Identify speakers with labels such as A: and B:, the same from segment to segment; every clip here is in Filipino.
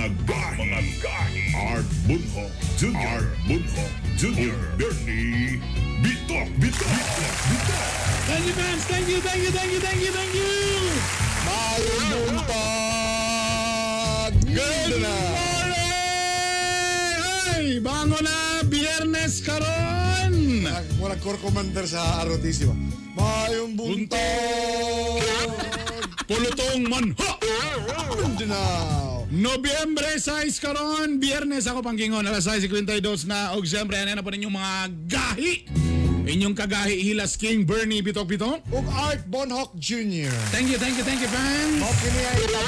A: ang mga gahi. Mga gahi. Art Bunho Junior. Art Bunho Junior. Bernie Bitok, Bitok, Bitok, Bitok.
B: Thank you, fans. Thank you, thank you, thank you, thank you, thank you.
C: Mayong buntag!
B: Good morning! Ay, bango na, biyernes karon.
C: Murag core commander sa ROTC ba? Mayong buntag!
B: Pulutong manha.
C: Now,
B: Nobyembre 6 karon, biyernes ako panggingon, alas 6.52 na, og siyempre, ano na po ninyong mga gahi. Inyong kagahi, Hilas King, Bernie, Bitok Bitok.
C: ug Art Bonhock Jr.
B: Thank you, thank you, thank you, fans.
C: Mao kini ay ika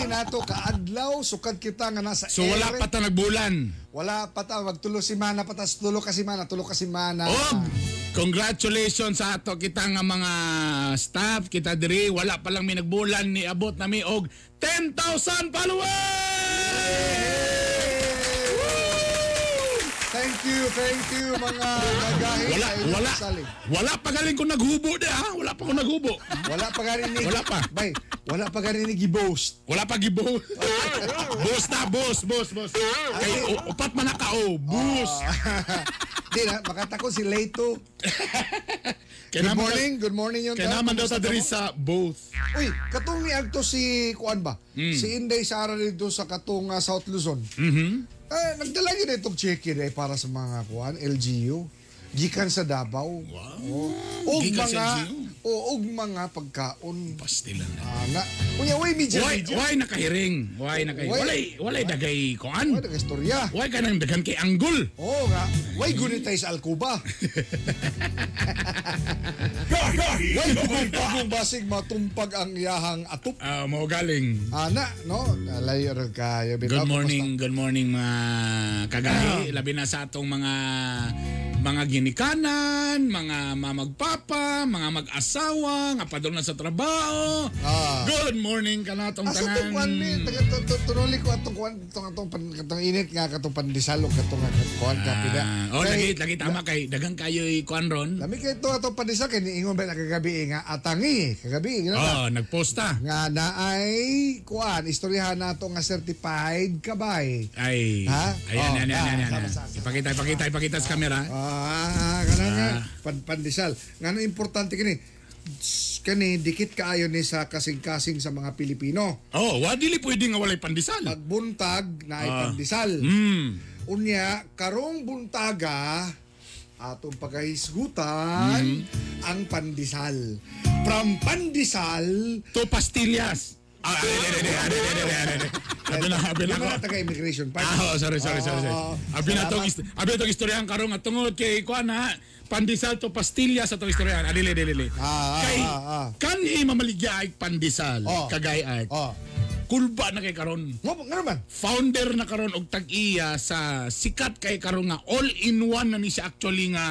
C: 20 nato kaadlaw sukad kita nga nasa
B: So wala
C: ere.
B: pa ta nagbulan.
C: wala pa ta magtulo si mana patas tulo ka semana tulo ka semana.
B: Og congratulations sa ato kita nga mga staff kita diri wala pa lang mi nagbulan ni abot na mi og 10,000 followers.
C: Thank you, thank you mga kagahi
B: Wala wala
C: salig.
B: wala pa galing ko naghubo di ha. Wala pa ko naghubo.
C: Wala pa garinig.
B: Wala pa.
C: Bay, wala pa garinig i-boast.
B: Wala pa gibo. boss na, boss, boss, boss. Kay upat man na ka oh, boss.
C: Di na, makatako si Leito. Good morning, good morning yung
B: Kaya naman daw sa diri sa both.
C: Uy, katong ni Agto si Kuan ba?
B: Hmm.
C: Si Inday Sara dito sa katong ah, South Luzon.
B: Mhm.
C: Eh, nagdala yun itong check eh para sa mga Kuan, LGU. Gikan sa Davao. Wow. Og
B: Gikan sa
C: mga, o, og mga pagkaon.
B: Pastilan na.
C: Ana. Unya, uy, medyo.
B: Why, why nakahiring? Why?
C: Why?
B: Walay, walay dagay koan.
C: Uy, nag-istorya.
B: Why ka nang daghan kay anggol?
C: Oo nga. Why gunitay sa Alcuba?
A: Gahi,
C: Why bugong basig matumpag ang iyahang atup?
B: Ah, mo galing.
C: Ana, no? Layo rin kayo.
B: Good morning, good morning mga kagahi. Labi na sa atong mga mga ginikanan, mga mamagpapa, mga mag-asawa, nga padong na sa trabaho.
C: Ah.
B: Good morning ka na tong
C: Asa
B: tanan.
C: itong kuan ni, tunuli ko atong kuan, itong atong pan, katong init nga katong pandisal o katong nga kuan ka pida.
B: Ah, oh, lagi, lagi tama kay dagang kayo kuan ron.
C: Lami kay ito atong pandisal kay niingon ba na kagabi nga atangi, kagabi gina
B: Oh, nagposta.
C: nga na ay kuan istoryahan nato nga certified kabay.
B: Ay.
C: Ha?
B: Ayan,
C: Oh,
B: ayan, ayan,
C: ah,
B: ayan, ayan. Ipakita, ipakita, ipakita sa camera.
C: Ah, kana nga pan, pandisal. Ngano importante kini? Kani dikit kaayo ni sa kasing-kasing sa mga Pilipino.
B: Oh, wa dili pwede nga walay pandesal.
C: Pagbuntag na ay
B: Ah.
C: pandisal.
B: Hmm.
C: Unya, karong buntaga, atong pagkahisgutan,
B: Mm-hmm.
C: ang pandisal. From pandisal,
B: To pastillas. Ah, hindi, hindi, hindi, hindi, Abi na, abi na ko.
C: taga immigration pa.
B: Ah, oh, sorry, sorry, sorry. sorry. Abi na tong abi tong istoryahan karon at tungod kay kuan ha. Pandesal to pastilya sa tong istoryahan. Ah, Adili, dili, dili.
C: Ah, ah, ah
B: kay
C: ah,
B: kanhi mamaligya ay pandesal
C: oh.
B: kagay ay.
C: Oh.
B: Kulba na kay karon.
C: Mo nga man.
B: Founder na karon og tag-iya sa sikat kay karon nga all-in-one na ni siya actually nga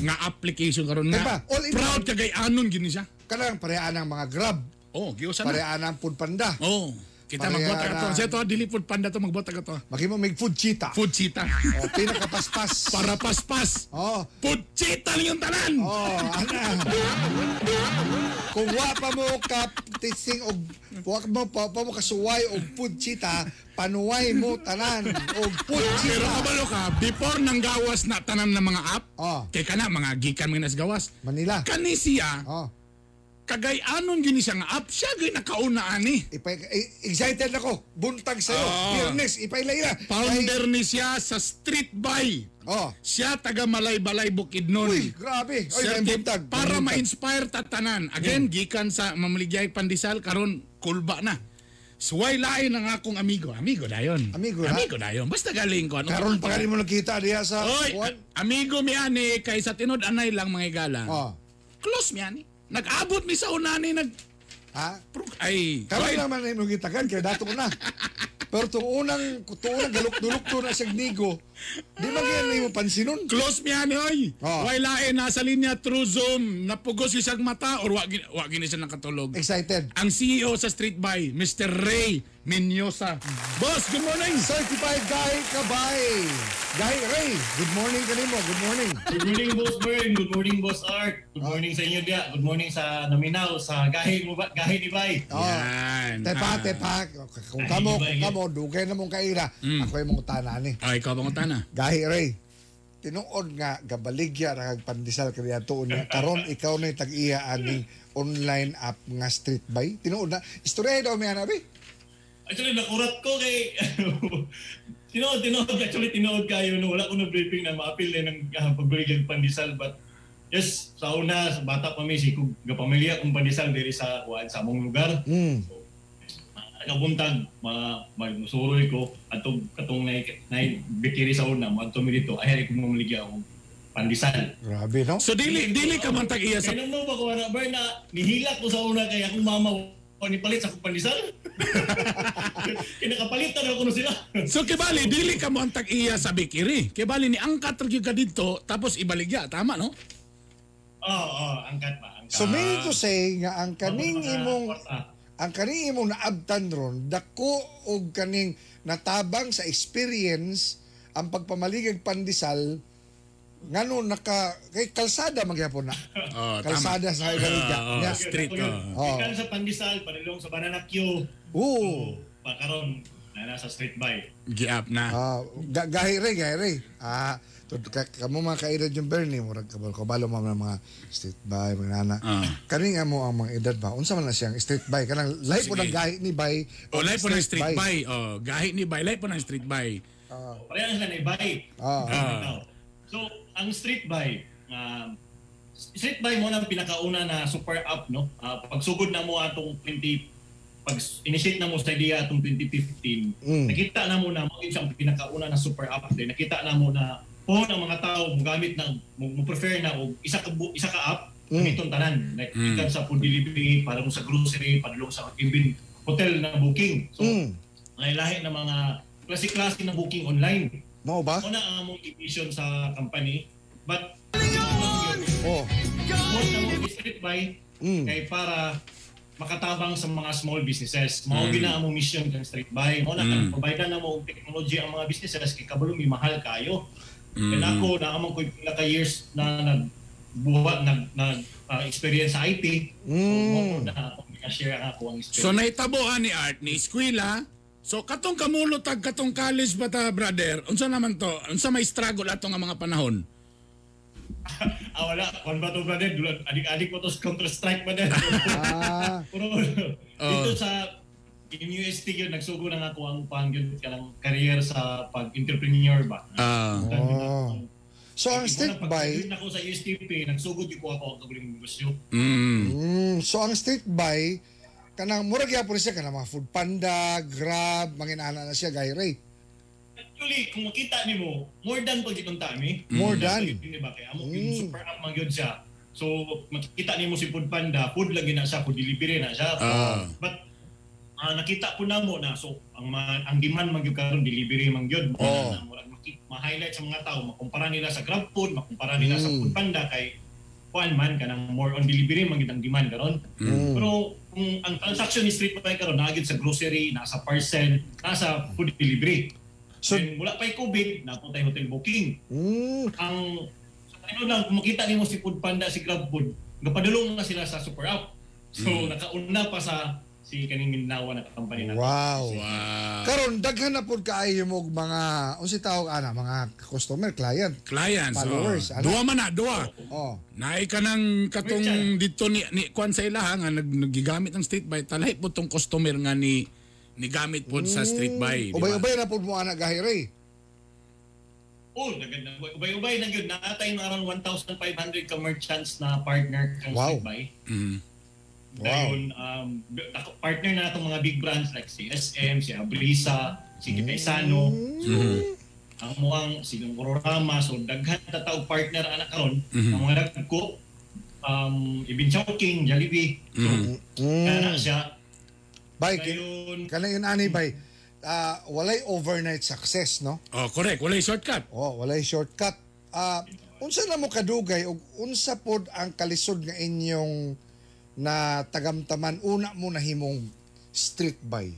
B: nga application karon nga. Proud kagay anon gini siya.
C: Kanang parehang mga Grab
B: Oh, giusan na.
C: Parehaan ng food panda.
B: Oh, kita magbota ka to.
C: na.
B: Siya to dili food panda to magbota ka to.
C: Maki mo may food cheetah.
B: Food cheetah.
C: Oh, pinakapaspas.
B: Para paspas.
C: Oh.
B: Food cheetah lang yung tanan.
C: Oh, ana. Kung wa pa mo ka tising og wa mo pa, pa mo kasuway og food cheetah, panuway mo tanan og food
B: Pero
C: cheetah.
B: kabalo ka, before nang gawas na tanan ng mga app,
C: Oh.
B: kay kana mga gikan mga nas gawas.
C: Manila.
B: Kani siya,
C: Oh.
B: Kagay anon gini siya nga app, siya gay nakauna ani.
C: Ipay, eh, excited ako. Buntag sa'yo.
B: Oh.
C: Biyernes, ipailayla.
B: Founder ni siya sa Street Buy.
C: Oh.
B: Siya taga Malay-Balay Bukidnon.
C: Uy, grabe. Oy, may buntag.
B: para
C: may buntag.
B: ma-inspire tatanan. Again, gikan sa Mamaligay Pandesal karon kulba na. Suway lain ang akong amigo. Amigo dayon.
C: Amigo, ha?
B: Amigo dayon. Basta galing ko. Ano
C: Karon pa mo nakita diya sa
B: Oy,
C: kuwan.
B: a- amigo mi ani kay sa tinod anay lang mga igala.
C: Oh.
B: Close mi ani. Nag-abot mi sa unani nag
C: Ha?
B: Pro- ay.
C: Karon
B: Oy,
C: lang man imong gitagan kay dato ko na. Pero tong unang tuong unang galuk-duluk to na sa nigo, di man gyud mo pansinon.
B: Close mi ani oy.
C: Oh.
B: Way lain nasa linya through Zoom. Napugos isang mata or wa gini, wa gini siya nakatulog.
C: Excited.
B: Ang CEO sa Street Buy, Mr. Ray Menyosa. Boss, good morning.
C: Certified guy kabay. Guy Ray, good morning kanimo. Good morning.
D: Good morning, Boss Bern. Good morning, Boss Art. Good morning sa inyo dia. Good morning sa Naminaw, sa Gahi mo ba? Gahi ni Bay.
C: Oh.
B: Yan.
C: Tepa,
B: Ah.
C: tepa. Kung kamo, kung kamo, dugay na mong kaira.
B: Mm.
C: Ako yung mong tanani.
B: Ay, ikaw bang utana?
C: Gahi Ray. Tinuod nga gabaligya ra kag pandesal kaniya tuon niya. Karon ikaw na tag-iya aning online app nga Street Buy. Tinuod na. Istorya daw may anabi.
D: Actually, nakurat ko kay... tinood, tinood. Actually, tinood kayo. No? Wala ko na briefing na ma-appeal na ng uh, pagbili ng pandesal. But, yes, sa una, sa bata pa mi, si kung kapamilya kong pandesal diri sa, kuhaan, sa among lugar.
C: Hmm.
D: Nakabuntag mga magsuroy ko atong katong nay nay bikiri sa una mo mi dito ay ko mamaligya ako pandesal
C: Grabe, no?
B: So dili dili ka man tag-iya sa
D: Kaya nung ba ko na ba na nihilak ko sa una kaya akong mama ko ni palit sa akong pandesal. Kinakapalit na ako na sila.
B: So kibali dili ka mo ang tag-iya sa bikiri. Kibali ni angkat gyud ka dito tapos ibaligya, tama no?
D: Oo, oh, angkat pa. Angkat.
C: So meaning to say nga ang kaning imong
D: kwarta.
C: Ang kaning imong naabtan ron dako og kaning natabang sa experience ang pagpamaligag pandesal ngano naka kay kalsada magyapon na.
B: Oh,
C: kalsada sa Igaliga.
B: Ah, oh,
C: Yeah.
B: street
D: yun.
B: oh.
C: Oh.
D: Ikan sa pandesal, panilong sa banana queue.
C: Oo.
D: Pakaron, na nasa street by.
B: Giap na.
C: Ah, ga- gahi. Ah, ka, kamo mga kaedad yung Bernie, murag kabalo kabalo mo mga mga street by mga nana.
B: Ah.
C: Kani nga mo ang mga edad ba? Unsa man na siyang street by kanang lahi po ng gahi ni bay.
B: Oh, live po ng street buy. Oh, gahi ni buy, live po ng street buy.
D: Parehas na ni bay.
C: Ah.
B: Ah.
D: So, ang street buy, uh, street buy mo na pinakauna na super app, no? Ah, pagsugod na mo atong 20, pag initiate na mo sa idea atong 2015,
C: Mm.
D: nakita na mo na mo siyang pinakauna na super app din. Nakita na mo na po ng mga tao gamit na mo, prefer na og isa ka bu- isa ka app
C: Mm.
D: gamitong tanan. Like
B: Mm.
D: ikan sa food delivery, para mo sa grocery, padulong sa even hotel na booking. So,
C: Mm.
D: may lahi na mga klase-klase na booking online.
C: Mao ba?
D: Una ang among division sa company. But,
C: Oh.
D: Support na mo street buy
C: Mm.
D: kay para makatabang sa mga small businesses. Mao
B: Mm.
D: gina mo mission kang street buy. Mo na
B: Mm.
D: kan provide na mo og technology ang mga businesses kay kabalo mi mahal kayo.
B: Mm.
D: Kaya ako na among ko pila ka years na nagbuhat nag nag ah, experience sa IT. So, mo
C: Mm.
D: na ako share ako ang experience.
B: So naitaboan ni Art ni eskwela. So katong kamulotag katong college ba ta brother? Unsa naman to? Unsa may struggle ato nga mga panahon?
D: ah, wala. Kung ba to brother? Dulan, adik-adik mo to Counter-Strike ba din?
C: Ah.
D: Pero dito sa in UST yun, nagsugo na nga ako ang pang yun ka ng career sa pag-entrepreneur ba.
B: Ah.
C: Oh. So ang street buy,
D: na ako sa USTP, nagsugod yung ko ako ang kaguling negosyo.
B: Mm.
C: mm, so ang street buy kanang murag gyapon siya kanang mga food panda, grab, manginana na siya gay Ray.
D: Actually, kung makita ni mo, more than pag itong tami.
C: More than.
D: Di ba? Kaya amo
C: Mm.
D: yung super app man yun siya. So, makikita ni mo si Food Panda, food lagi na siya, food delivery na siya.
B: Ah.
D: But, ah, nakita po na mo na, so, ang, ma- ang demand man yun karon delivery man yun.
C: Oh.
D: Na, murag ma-highlight sa mga tao, makumpara nila sa Grab Food, makumpara nila sa
C: Mm.
D: Food Panda, kay kuan man, kanang more on delivery man yun ang demand karon.
C: Mm.
D: Pero kung ang transaction ni Street Buy karon naagid sa grocery, nasa parcel, nasa food delivery.
C: So-
D: So, And wala pa COVID, napunta yung hotel booking.
C: Mm.
D: Ang sa ano lang, kung makita nimo si Food Panda, si Grab Food, napadulong na sila sa Super App. So, nakauna pa sa si kaning Mindanao na company na.
C: Wow.
B: Wow.
C: Karon daghan na pud kaayo mo og mga unsi tawag ana mga customer, client.
B: Clients.
C: Followers,
B: oh.
C: ano?
B: Duwa man na, duwa.
C: Oh.
B: Naay ka ng katong dito ni, ni kwan sa ilaha nga nag, nagigamit ng street buy talahi po tong customer nga ni ni gamit po sa street ba?
C: Ubay-ubay na pud mo ana Ray.
D: Oh, naganda. Ubay-ubay na yun. Nakatay na around 1,500 ka merchants na partner kang
C: Wow.
D: Street Buy.
B: Mm.
D: Dahil um, b- ako- partner na itong mga big brands like si SM, si Abrisa, si Kipaisano, so, ang muang si Gororama, so daghan na tao partner anak karon ang mga nagko um Ibin Chowking, Jollibee. So, kaya na
C: Mm.
D: siya.
C: Bay,
D: Ngayon,
C: kana yun ani bay. Ah, walay overnight success, no?
B: Oh, correct. Walay shortcut.
C: Oh, walay shortcut. Ah, unsa na mo kadugay ug unsa pod ang kalisod nga inyong na tagamtaman una mo nahimong street buy?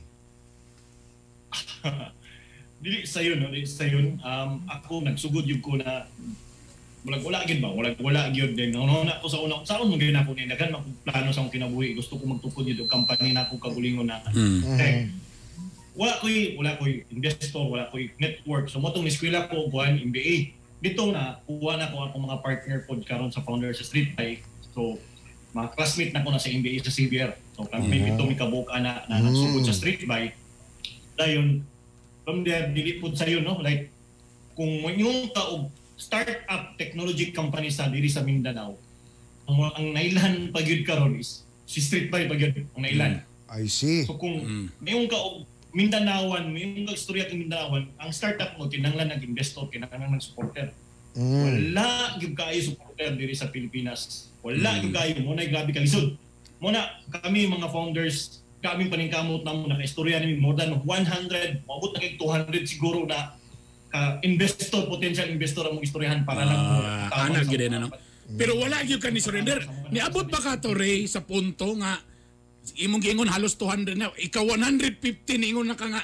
D: dili sa yun, no? dili sa yun. Um, ako nagsugod yung ko na walang wala gid ba? Walang wala gyud din. No, no, na ako sa una. Sa una gyud ako ni dagan ako plano sa akong kinabuhi. Gusto ko magtukod yung company na ako kagulingon na. Eh, wala ko'y wala ko'y investor, wala ko'y network. So mo tong eskwela ko buwan MBA. Dito na kuha na ko akong mga partner pod karon sa founder sa Street Buy. So mga classmate na ko na sa MBA sa CBR. So kami mm ito mi kabuka na, na nagsugod sa Street Buy. Dayon from there dili pod sayo no like kung yung ka og startup technology company sa diri sa Mindanao ang, ang nailan pagyud karon is si Street Buy pagyud ang nailan.
C: I see.
D: So kung
B: Mm.
D: mayong ka og Mindanawan, mayong ka istorya kang Mindanawan, ang startup mo kinahanglan nag-investor, kinahanglan ng supporter.
C: Mm.
D: Wala gyud kaayo supporter diri sa Pilipinas. Wala gyud kaayo mo na grabe ka lisod. Mo na kami mga founders, kami paningkamot na mo naka-istorya nami more than 100, maabot na kay 200 siguro na ka investor potential investor ang istoryahan para lang mo
B: ana
D: mga-
B: na no. Pero wala gyud ka ni surrender. Niabot ba ka to Ray sa punto nga imong giingon halos 200 na ikaw 150 ningon na ka nga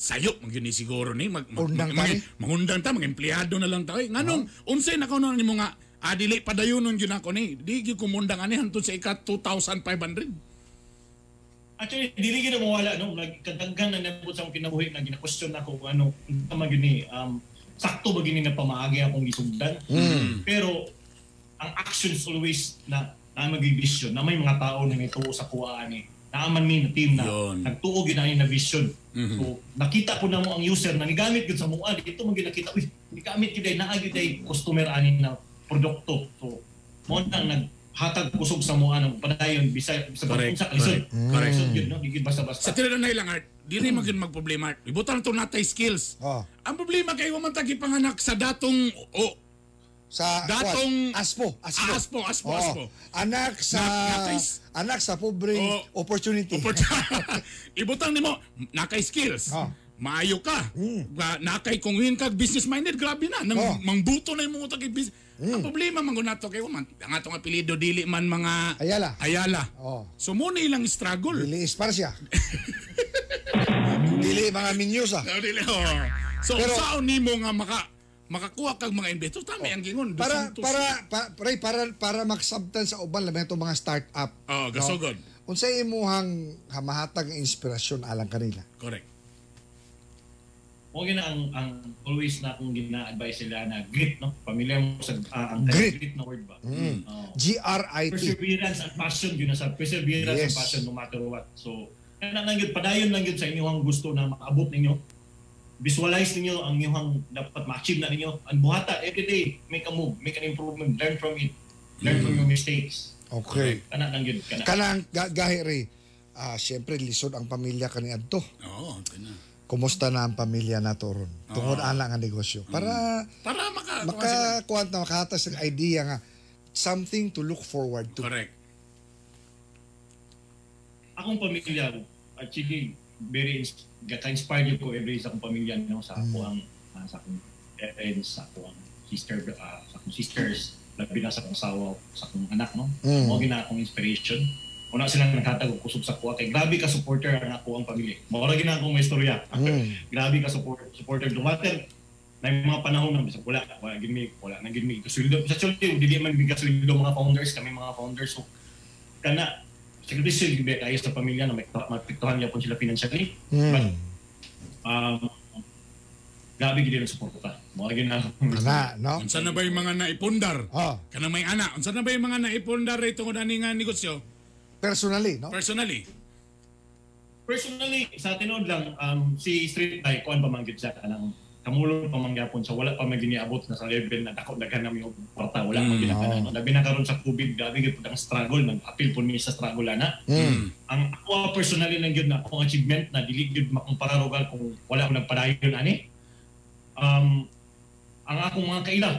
B: sayo magyud ni siguro ni. Mag, mag,
C: Undang
B: mag,
C: ni?
B: mangundang ta mga empleyado na lang ta. Oy nganong unsay na kuno nimo nga ah dili padayonon gyud ako ni. Di gyud kumundang ani hantud sa ika 2500
D: Actually, dili gid mo wala no, nagkadaghan na nabot sa kinabuhi na gina-question ako kung ano, man gyud ni um sakto ba gini na pamaagi akong gisugdan. Pero ang actions always na na maging vision na may mga tao na may tuo sa kuwaan ni. Naaman mi na team na
B: Yun.
D: nagtuo gid na na vision. So nakita po na mo ang user na nigamit gud sa mua dito mo gid nakita uy nigamit gid ay naa gid ay customer ani na produkto. So mo nang naghatag kusog sa mua ng padayon bisay sa
B: Correct,
D: sa lisod.
B: correct, correct.
D: Lisod yun, no? Di gid basta-basta.
B: sa tinanay lang art dili magyud magproblema art ibutan to natay skills
C: Oh.
B: ang problema kay wa man tagi panganak sa datong o
C: Sa
B: Datong-
C: what? aspo, aspo.
B: Ah, aspo, aspo,
C: Oh,
B: aspo.
C: Anak sa
B: Na- nakais-
C: anak sa pobreng
B: Oh.
C: opportunity.
B: Ibutang nimo nakay skills.
C: Ah.
B: maayo ka. Ga- nakay kung yun ka business minded, grabe na. Nang
C: Oh.
B: mangbuto na mga utang business. Ang problema man nato kay man ang atong apelyido dili man mga
C: Ayala.
B: Ayala.
C: Oh.
B: So mo na ilang struggle.
C: Dili Esparcia. Dili mga Minyosa.
B: Oh, dili, oh. So
C: Pero-
B: saan nimo nga maka makakuha kag mga investor tama ang gingon.
C: Para
B: 200.
C: para para para para, para maksabtan sa uban labi itong mga start-up.
B: Oh, gasugod.
C: Unsay imuhang hamahatag inspirasyon alang kanila?
B: Correct.
D: Mo gina ang ang always na akong gina-advise sila na grit no. Pamilya mo sa ah, ang
C: Grit.
D: grit na word ba.
C: Mm.
D: Oo.
C: G-R-I-T.
D: perseverance and passion yun na sa perseverance
C: Yes.
D: and passion no matter what. So, kaya na lang yun, padayon lang yun sa inyong gusto na makaabot ninyo. Visualize ninyo ang inyong dapat ma-achieve na ninyo. Ang buhata, every day, make a move, make an improvement, learn from it, learn from your mistakes.
C: Okay.
D: Kana lang yun, kana.
C: Kanang ga- gahi ri. Ah, syempre lisod ang pamilya kani adto.
B: Oo, kana.
C: Kumusta na ang pamilya nato ron? Tungod ana nga negosyo. Para
B: Para maka,
C: maka kuwan na makahatas ng idea nga something to look forward to.
B: Correct.
D: Akong pamilya, actually, very ins- ka-inspired ko every sa akong pamilya no, sa ako ang ah, sa akong parents, sa ako ang sister, ah, sa akong sisters, labi na sa akong asawa, sa akong anak, no?
C: Mm.
D: Mo gina akong inspiration. Una silang naghatag og kusog sa kuha kay grabe ka supporter ang ako ang pamilya. Mao ra gina akong istorya.
C: Mm.
D: grabe ka support supporter no matter na yung mga panahon na bisag wala wala gid mi wala na gid mi sa chulti dili man mi mga founders kami mga founders so kana sakripisyo gid kayo sa pamilya na may mapiktuhan niya po sila financially
C: Mm.
D: but um grabe gid ang suporta mo gid na
C: Ana, no?
B: Unsa na ba yung mga naipundar?
C: Oh,
B: Kanang may ana, unsa na ba yung mga naipundar rito tungod ani nga negosyo?
C: personally, no?
B: Personally.
D: personally sa tinod lang um si Street Guy kuan pa man gid siya kanang kamulong pa man gyapon sa wala pa man giniabot na sa level na dako daghan na yung kwarta wala man
B: Mm,
D: ginakanan no labi na karon sa COVID grabe gid pud ang struggle nag-appeal po ni sa struggle ana.
C: Mm.
D: ang ako personally lang gyud na akong achievement na dili gyud makumpara rogal kung wala ko nagpadayon ani. Um ang akong mga kaila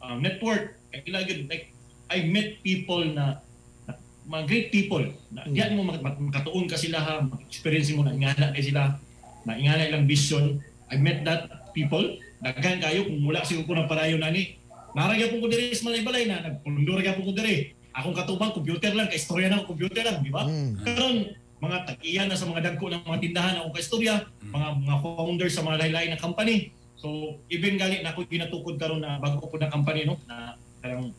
D: um, network kaila gyud like I met people na na- mga great people na
C: Mm.
D: diyan mo mak- mak- makatuon ka sila ha experience mo na ingana kay sila na ingana ilang vision. I met that people daghan kayo kung wala siguro ko ng padayon ani naragya po ko diri sa balay na nagpundor gyapon ko diri akong katubang computer lang kay istorya na computer lang di ba
C: Mm.
D: karon mga tag-iyan na sa mga dagko ng mga tindahan ako kaistorya, mga mga founders sa mga lain-lain na company. So even gali na ako ginatukod karon na bago ko po na company no na karang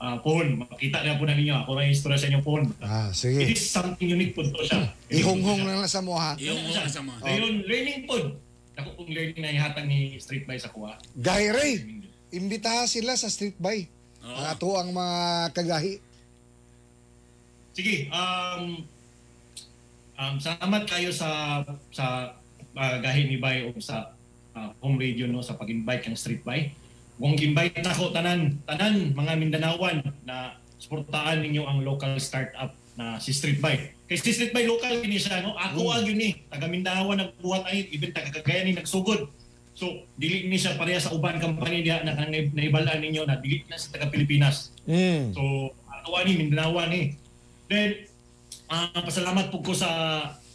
D: uh, phone, makita na po na ninyo ako na yung istorya sa inyong phone.
C: Ah,
D: It
C: sige.
D: is something unique po to siya.
C: Ihonghong na lang sa mo ha.
B: Yung
D: Yung
B: mga sama.
D: Ayun, learning po. Ako pong learning na ihatag ni Street by sa kuha.
C: Gahi ri. Imbitaha sila sa street by.
B: Oo.
C: Ang ato ang mga kagahi.
D: Sige, um, um, salamat kayo sa sa uh, gahi ni Bay o sa uh, home radio no sa pag-invite kang Street Bay. Kung invite na ko tanan tanan mga Mindanawan na suportahan ninyo ang local startup na si Street Bay. Kay si Street Bay local kini siya no. Ako mm. yun ni taga Mindanao nagbuhat ay even taga Cagayan ni nagsugod. So dili ni siya pareha sa uban company diha na kanang ninyo na dili na sa taga Pilipinas.
C: Mm.
D: So, ato ni Mindanao ni. Then ah pasalamat po ko sa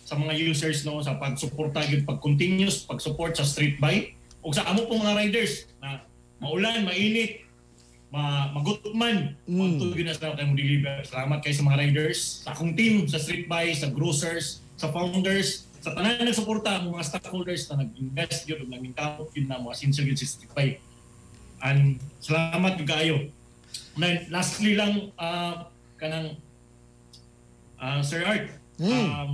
D: sa mga users no sa pagsuporta gyud pag continuous pag-support sa street buy ug sa amo pong mga riders na maulan, mainit, ma magutman,
C: Mm.
D: mm. gyud na sa kay mo deliver. Salamat kay sa mga riders, sa akong team sa street buy, sa grocers, sa founders, sa tanan na nagsuporta ang mga stockholders na nag-invest gyud ug nagingkamot gyud na mo asinso gyud sa street buy. And salamat kayo. Na, lastly lang ah, kanang ah, Sir Art.
C: Mm.
D: Um,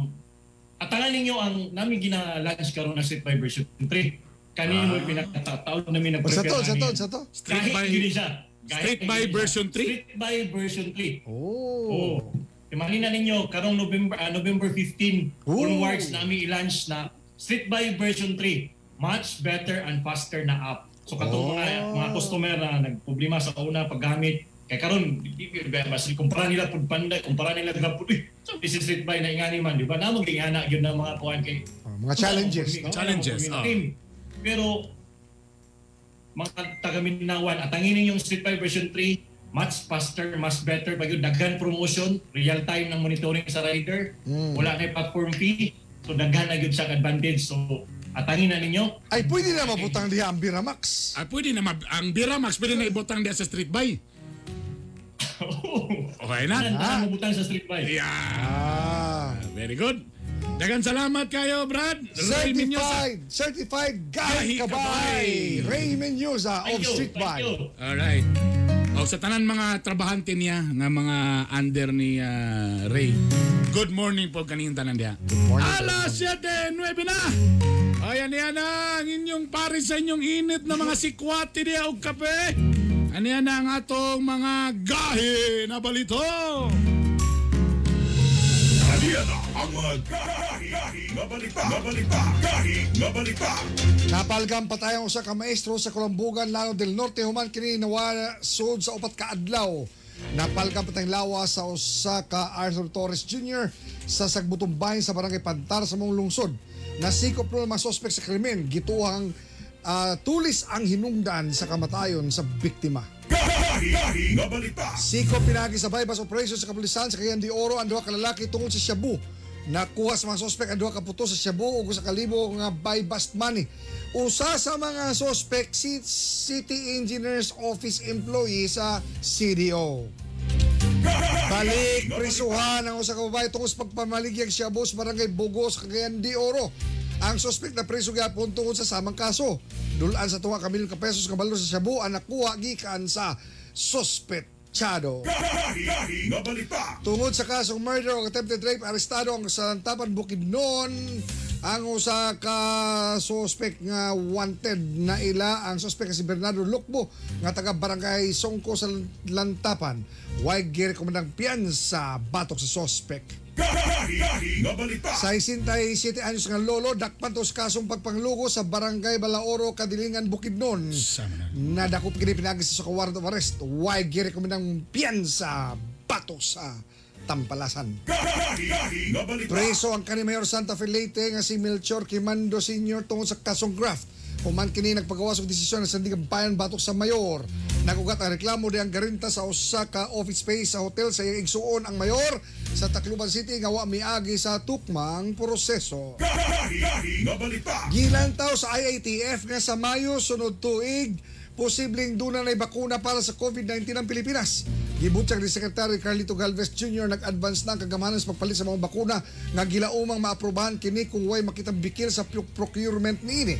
D: atangan ninyo ang namin gina-launch karon na Street by version 3. Kanino
B: Ah.
D: ah. pinakataon namin nag
C: Sa to, sa to, sa to.
B: Street
D: yun siya.
B: Street by version 3?
D: Street by version 3.
C: Oh.
D: Oo. Imagine na ninyo, karong November ah, November 15
C: Ooh.
D: onwards namin i-launch na Street by version 3. Much better and faster na app. So katong mga,
C: Oh.
D: mga customer na nagproblema sa una paggamit, kay karon mas kumpara nila pud panday, kumpara nila grab pud. Uy, so this is Street by na ingani man, di ba? Namo gingana gyud na mga kuan kay
C: Ah, mga challenges, no?
B: Challenges, ah.
D: Pero mga taga Mindanao, atangin yung Street Fighter version 3, much faster, much better, pag yung daghan promotion, real time ng monitoring sa rider,
C: Mm.
D: wala na yung platform fee, so daghan na yun siyang advantage. So, atangin na ninyo.
C: Ay, pwede na mabutang diha ang Biramax.
B: Ah, pwede na, mab- ang Biramax, pwede na ibutang diya sa street buy. Okay na?
D: Saan tayo mabutang sa street bike?
B: Yeah.
C: Ah.
B: Very good. Dagan salamat kayo, Brad. Ray.
C: Certified, certified Gahi
B: Gahi
C: Kabay.
B: Kabay.
C: Ray Menyosa of
D: Thank you,
C: Street
D: thank
C: Bike.
D: you.
B: Alright. O sa tanan mga trabahante niya nga mga under ni ah, Ray. Good morning po kaning tanan diha. Alas 7, 9 na. Ayan yan na ang inyong pare sa inyong init na mga sikwati diha og kape. Ano yan na ang atong mga gahi na balito.
A: Halian na ang mga gahi, gahi, nga balita, nga balita, gahi, nga balita.
C: Napalgam pa tayong usa ka maestro sa Kulambugan, Lano del Norte, human kini nawala sud sa upat ka adlaw. Napalgam pa tayong lawa sa usa ka Arthur Torres Jr. sa Sagbutong Bahin sa Barangay Pantar sa mong lungsod. Nasikop na mga sospek sa krimen, gituhang ah, tulis ang hinungdan sa kamatayon sa biktima.
A: Gahi, gahi, nga balita.
C: Siko pinagi sa bypass operation sa kapulisan sa Cagayan de Oro ang duha ka lalaki tungod sa Shabu. Nakuha sa mga sospek ang duha ka puto sa Shabu ug sa kalibo nga buy bust money. Usa sa mga sospek si City Engineers Office employee sa CDO. Balik prisuhan ang usa ka babae tungod sa pagpamaligyag Shabu sa barangay Bugos, Cagayan de Oro. Ang sospek na preso gyapon tungod sa samang kaso. Dulaan sa tuwa ka milyon ka pesos nga balo sa Shabu ang nakuha gikan sa sospechado.
A: Balita.
C: Tungod sa kasong murder o attempted rape, arestado ang Salantapan Bukidnon ang usa ka suspect nga wanted na ila ang suspect si Bernardo Lukbo nga taga barangay Songko sa Lantapan. Why girekomendang piyansa batok sa suspect. Sa 67 anyos nga lolo, dakpan to sa kasong pagpanglugo sa barangay Balaoro, Kadilingan, Bukidnon. Nadakop kini pinagi sa warrant of arrest. Why girekomendang piyansa batok sa Tampalasan. Preso ang kani Mayor Santa Fe Leyte nga si Melchor Kimando Sr. tungod sa kasong graft. Human kini nagpagawas og desisyon sa sandigan bayan batok sa mayor. Nagugat ang reklamo di ang garinta sa usa ka office space sa hotel sa iyang igsuon ang mayor sa Tacloban City nga wa miagi sa tukmang proseso.
A: Balita.
C: Gilantaw sa IATF nga sa Mayo sunod tuig posibleng duna na bakuna para sa COVID-19 ang Pilipinas. Gibutyag ni Secretary Carlito Galvez Jr. nag-advance na ang kagamanan sa pagpalit sa mga bakuna nga gilaumang maaprobahan kini kung way makitang bikil sa pro- procurement niini.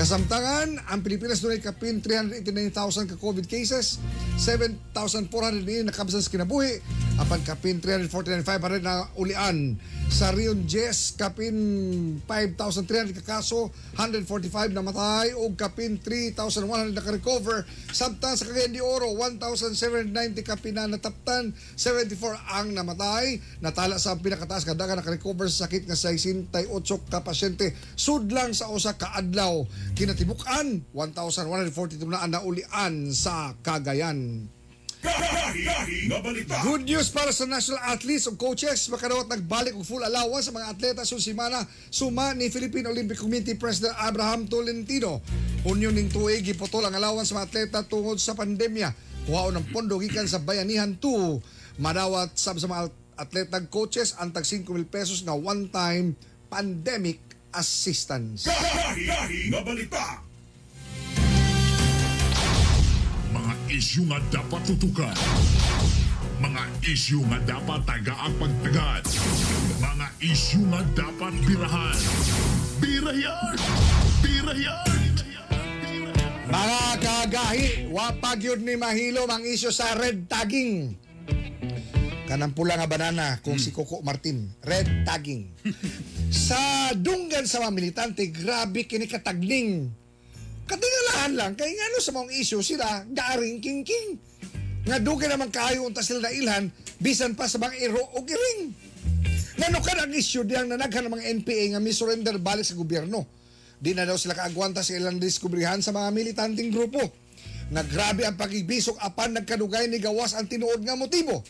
C: Kasamtangan, ang Pilipinas doon ay kapin 389,000 ka COVID cases, 7,400 ni nakabsan sa kinabuhi, apan kapin 349,500 na ulian. Sa Rion Jess, kapin 5,300 ka kaso, 145 na matay, o kapin 3,100 na ka-recover. Samtang sa Cagayan de Oro, 1,790 kapin na nataptan, 74 ang namatay. Natala sa pinakataas ka daga naka-recover sa sakit nga 68 ka pasyente. Sudlang sa usa ka adlaw. Kinatibukan, 1,142 na naulian sa Cagayan. Good news para sa national athletes o coaches. Makadawat nagbalik og full allowance sa mga atleta sa simana suma ni Philippine Olympic Committee President Abraham Tolentino. Unyon ning tuig giputol ang allowance sa mga atleta tungod sa pandemya. Kuhaon ng pondo gikan sa Bayanihan 2. Madawat sab sa mga atleta coaches ang tag 5,000 pesos nga one-time pandemic assistance.
A: Gahi, nga balita.
E: Mga isyu nga dapat tutukan. Mga isyu nga dapat tagaang pagtagad. Mga isyu nga dapat birahan. Birayan! Birayan!
C: Mga kagahi, wapag yun ni Mahilo ang isyo sa red tagging. Kanang pula nga banana kung si Coco Martin. Red tagging. sa dunggan sa mga militante, grabe kini katagning. Katingalahan lang, kay nga no sa mga isyo sila, garing king-king. Nga dugay naman kayo unta sila na ilhan, bisan pa sa mga iro o giring. Nga no ka ang isyo diyang nanaghan ng mga NPA nga misurrender balik sa gobyerno. Di na daw sila kaagwanta sa ilang diskubrihan sa mga militanting grupo. Nagrabe ang pagibisok apan nagkadugay ni gawas ang tinuod nga motibo.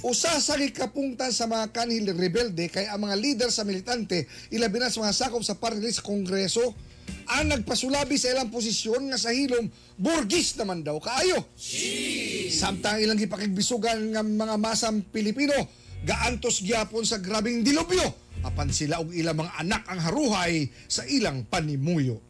C: Usa sa gikapungtan sa mga kanhil rebelde kay ang mga leader sa militante ilabi na sa mga sakop sa party sa kongreso ang nagpasulabi sa ilang posisyon nga sa hilom burgis naman daw kaayo. Samtang ilang gipakigbisugan ng mga masang Pilipino gaantos gyapon sa grabing dilubyo apan sila og ilang mga anak ang haruhay sa ilang panimuyo.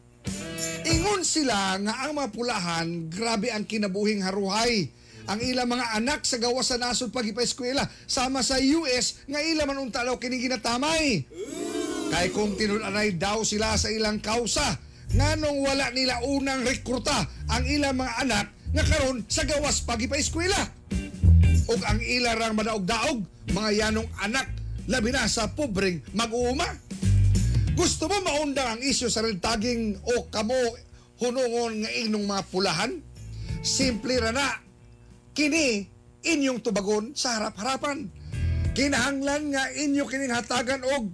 C: Ingon sila nga ang mga pulahan, grabe ang kinabuhing haruhay. Ang ilang mga anak sa gawas sa nasod pagipa-eskwela sama sa US nga ilang man unta daw kini ginatamay. Kay kung tinulanay daw sila sa ilang kausa, nganong wala nila unang rekruta ang ilang mga anak nga karon sa gawas pagipa-eskwela. ug ang ilarang madaog-daog, mga yanong anak, labi na sa pobreng mag-uuma. Gusto mo maundang ang isyo sa rentaging o kamo hunungon nga inyong mga pulahan? Simple ra na. Kini inyong tubagon sa harap-harapan. Kinahanglan nga inyo kining hatagan og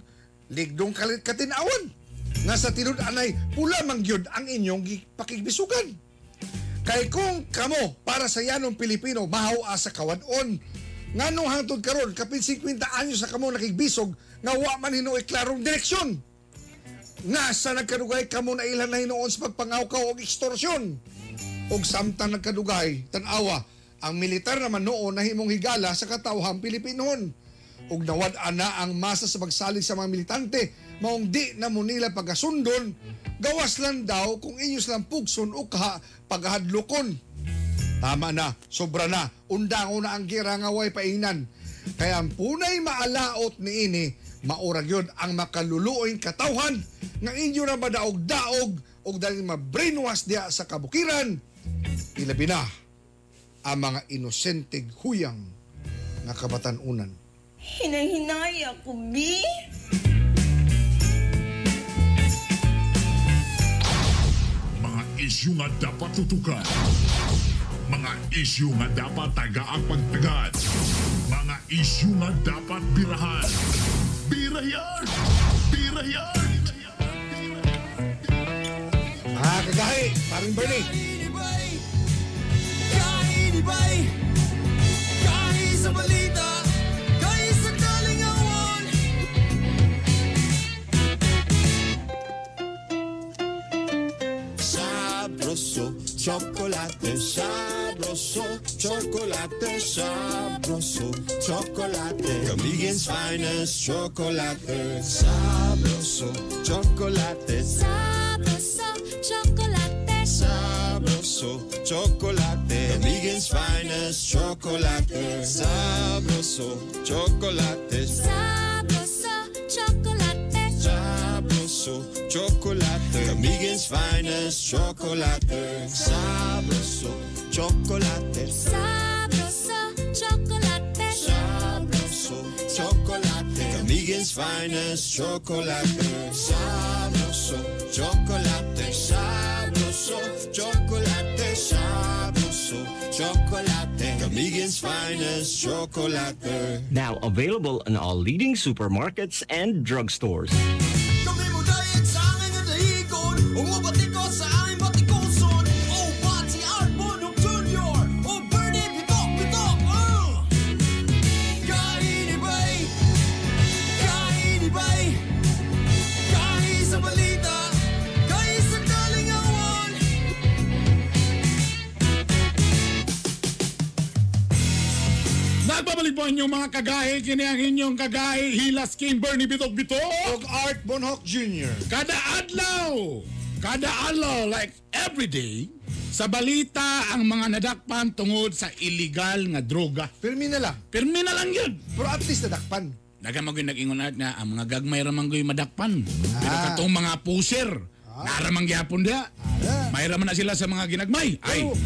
C: ligdong kalit katinawan. Nga sa tinud anay pula mangyud ang inyong pakigbisugan. Kay kung kamo para sa yanong Pilipino mahaw sa kawadon nganong hangtod karon kapin 50 anyos sa kamo nakigbisog nga wa man hinuoy klarong direksyon nga sa nagkadugay kamo na ilan na hinuon sa pagpangawkaw og ekstorsyon og samtang nagkadugay tanawa ang militar naman noon na himong higala sa katawhang Pilipinon ug nawad ana ang masa sa pagsalig sa mga militante maong di na mo nila pagasundon gawas lang daw kung inyo silang pugson o kaha paghadlokon Tama na, sobra na. Undang una ang gira nga way painan. Kaya ang punay maalaot ni ini, maurag yun ang makaluluoy katawhan nga inyo na madaog-daog o dahil ma-brainwash diya sa kabukiran. Ilabi na ang mga inosenteng huyang nga kabatanunan.
F: Hinay-hinay ako, B.
E: Mga isyu nga dapat tutukan. Mga isyu nga dapat tagaang pagtagad. Mga isyu nga dapat birahan. Birayan! Birayan!
C: Mga kagahi, paring Bernie.
G: Chocolate, sabroso, chocolate, sabroso, chocolate. Comedian's finest chocolate, sabroso, chocolate,
H: Sabroso, chocolate.
G: sabroso, chocolate. Comedian's finest chocolate, sabroso, chocolate,
H: Sabroso, chocolate.
G: sabroso, chocolate. Comedian's finest chocolate, sabroso, chocolate.
H: Sabroso, chocolate.
G: Sabroso, chocolate. Camigan's finest chocolate. Sabroso, chocolate. Sabroso, chocolate. Chocolate. Camigan's finest chocolate.
I: Now available in all leading supermarkets and drugstores.
B: Po ang inyong mga kagahi, kini ang inyong kagahi, Hilas King Bernie Bitok Bitok.
C: Og Art Bonhoc Jr.
B: Kada adlaw, kada adlaw, like every day, sa balita ang mga nadakpan tungod sa illegal nga droga.
C: Pirmi na lang.
B: Pirmi na lang yun.
C: Pero at least nadakpan.
B: Nagamagoy nag-ingon at nga, ang mga gagmay ramang goy madakpan. Pero
C: Ah.
B: katong mga puser, naramang gyapon dia. May raman na sila sa mga ginagmay. Ay,
C: Pero,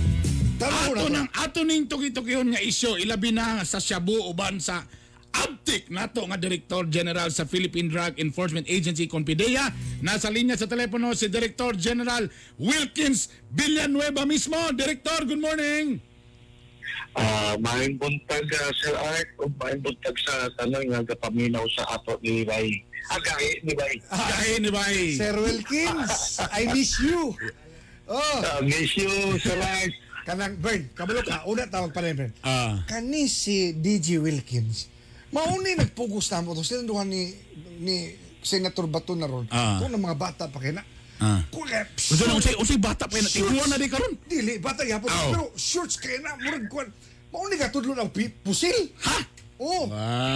B: ato
C: na
B: nang ato ning tuki-tukihon nga isyo ilabi na sa Shabu uban sa Abtik nato nga Director General sa Philippine Drug Enforcement Agency Confideya nasa linya sa telepono si Director General Wilkins Villanueva mismo Director good morning
J: Ah, maayong buntag uh, Sir Art o maayong buntag sa tanong nga kapaminaw sa ato ni Bay. Ah, kahi ni Bay.
B: Kahe ni bay
C: Sir Wilkins, I miss you. Oh,
J: Ah, miss you, Sir Art.
C: Kanang Bern, kabalo ka, una tawag pa rin, Bern.
B: Ah,
C: Kani si DJ Wilkins, mauni nagpugos na mo to. Sila duha ni, ni Senator Bato na ron.
B: Ah.
C: Kung ng mga bata pa kaya na.
B: ah.
C: Eh,
B: Unsa na unsay unsay bata pa na tiguan na di karon
C: Dili, bata yapon.
B: Aw.
C: Pero shorts kaya na, murag kuan. Mauni ka tudlo ng pi- pusil.
B: ha
C: Oh,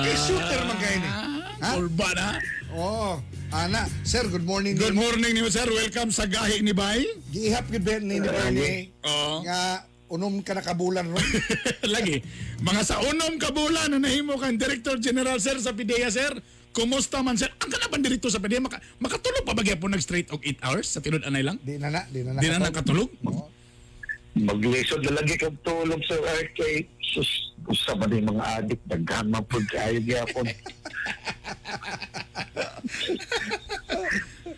C: kay shooter man kayo ni. Ha?
B: Kulba na
C: Oh, ana, sir, good morning.
B: Good morning niyo sir. Welcome sa gahi ni Bay.
C: Giihap gid ben ni Bernie.
B: Oo.
C: Nga unom ka na kabulan ron.
B: Lagi. Mga sa unom ka bulan na nahimo kang Director General sir sa PDEA sir. Kumusta man sir? Ang kana dito sa PDEA maka, makatulog pa ba gyapon nag straight og 8 hours sa tinud anay lang?
C: Di na na, di na na.
B: Di na nakatulog?
J: Maglisod na lagi kang tulog sa arcade. Sus, usa ba ni mga adik daghan man pud kaayo gyapon.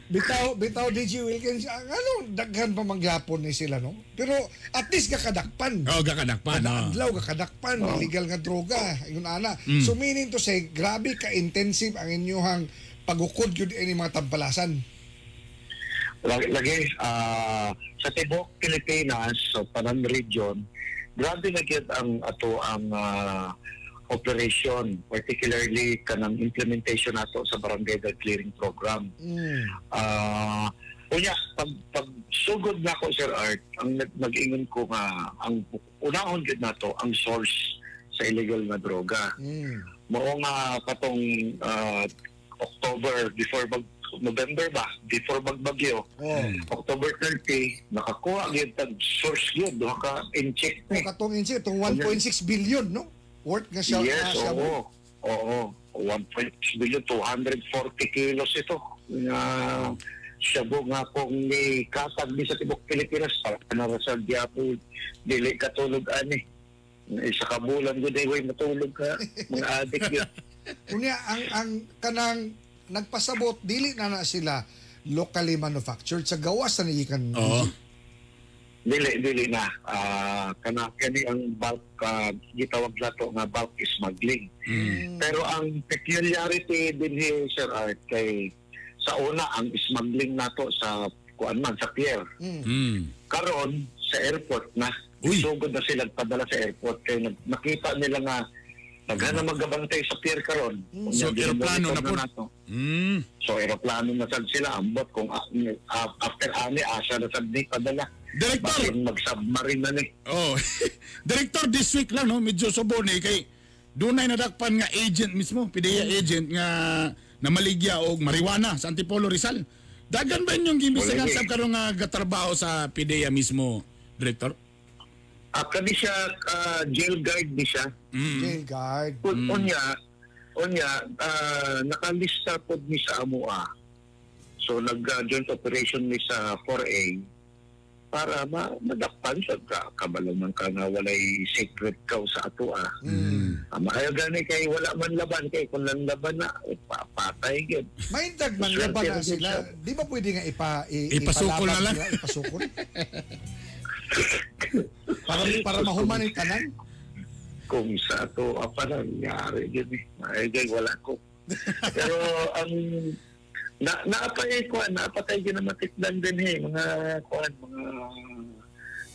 C: Bitaw, bitaw DJ Wilkins, ang ano, daghan pa mangyapon ni sila, no? Pero at least kakadakpan.
B: Oh, gakadakpan.
C: Kada
B: Oh.
C: adlaw kakadakpan, illegal nga droga. Yun ana.
B: Mm.
C: So meaning to say, grabe ka-intensive ang inyong pagukod yun ini mga tampalasan.
J: Lagi, lagi ah, sa tibok Pilipinas, sa Panan Region, grabe na gyud ang ato ang ah, operation, particularly kanang implementation nato sa Barangay Drug Clearing Program.
C: Mm.
J: Ah, unya pag pag sugod na ko Sir Art, ang nag- nag-ingon ko nga ang unahon gid nato ang source sa illegal na droga.
C: Mm.
J: Mao nga katong ah, October before bag November ba? Before bagbagyo
C: Oh.
J: October 30 nakakuha gyud tag source gyud duha ka in-check
C: O katong insi, itong 1.6 billion, no? Worth nga siya.
J: yes
C: nga siya
J: oo. oo. 1.6 billion 240 kilos ito. Nga shabu nga kung ni katag ni sa tibok Pilipinas para na sa Diapo dili katulog ani. Isa ka bulan gud ay way matulog ka mga adik yun.
C: Unya, ang, ang kanang nagpasabot, dili na na sila locally manufactured sa gawas na niikan.
B: Oo.
J: dili dili na Ah, kana kani ang bulk uh, gitawag nato nga bulk smuggling
B: Mm.
J: pero ang peculiarity din here Sir Art kay sa una ang smuggling nato sa kuan man sa pier
C: Mm.
B: Mm.
J: karon sa airport na
B: Uy.
J: sugod na sila padala sa airport kay nag- nakita nila nga Nagana magabantay sa pier karon.
C: Mm.
B: So, aeroplano na po.
J: nato.
B: Mm.
J: So aeroplano na sad sila ambot kung ah, ah, after ani asa na sad di padala.
B: Director!
J: Mag-submarine na ni.
B: Oh. Director this week lang no, medyo subo ni kay dunay nadakpan nga agent mismo, PDEA agent nga namaligya og marijuana sa Antipolo Rizal. Dagan ba inyong gimbisigan
J: Wala,
B: sa karon nga gatrabaho sa PDEA mismo, Director?
J: Ah, kani siya ah, jail guard ni siya.
B: Mm.
C: Jail guard.
J: Mm. Unya, unya, ah, nakalista po ni sa AMUA. So, nag-joint operation ni sa 4A para ma madakpan sa ka kabalo man ka nga walay secret kaw sa ato ah.
B: Mm.
J: Ah, maayo gani kay wala man laban kay kung lang laban na eh, papatay gyud.
C: May dagman laban na sila. Di ba pwede nga ipa, i,
B: Ipasukol
C: ipalaban
B: na lang.
C: sila, Ipasukol? para, para mahuman yung tanan.
J: Kung sa ato apa nangyari gyud eh. Maayo gyud wala ko. Pero ang na naapay ko naapatay gyud na matikdan din eh mga kuan mga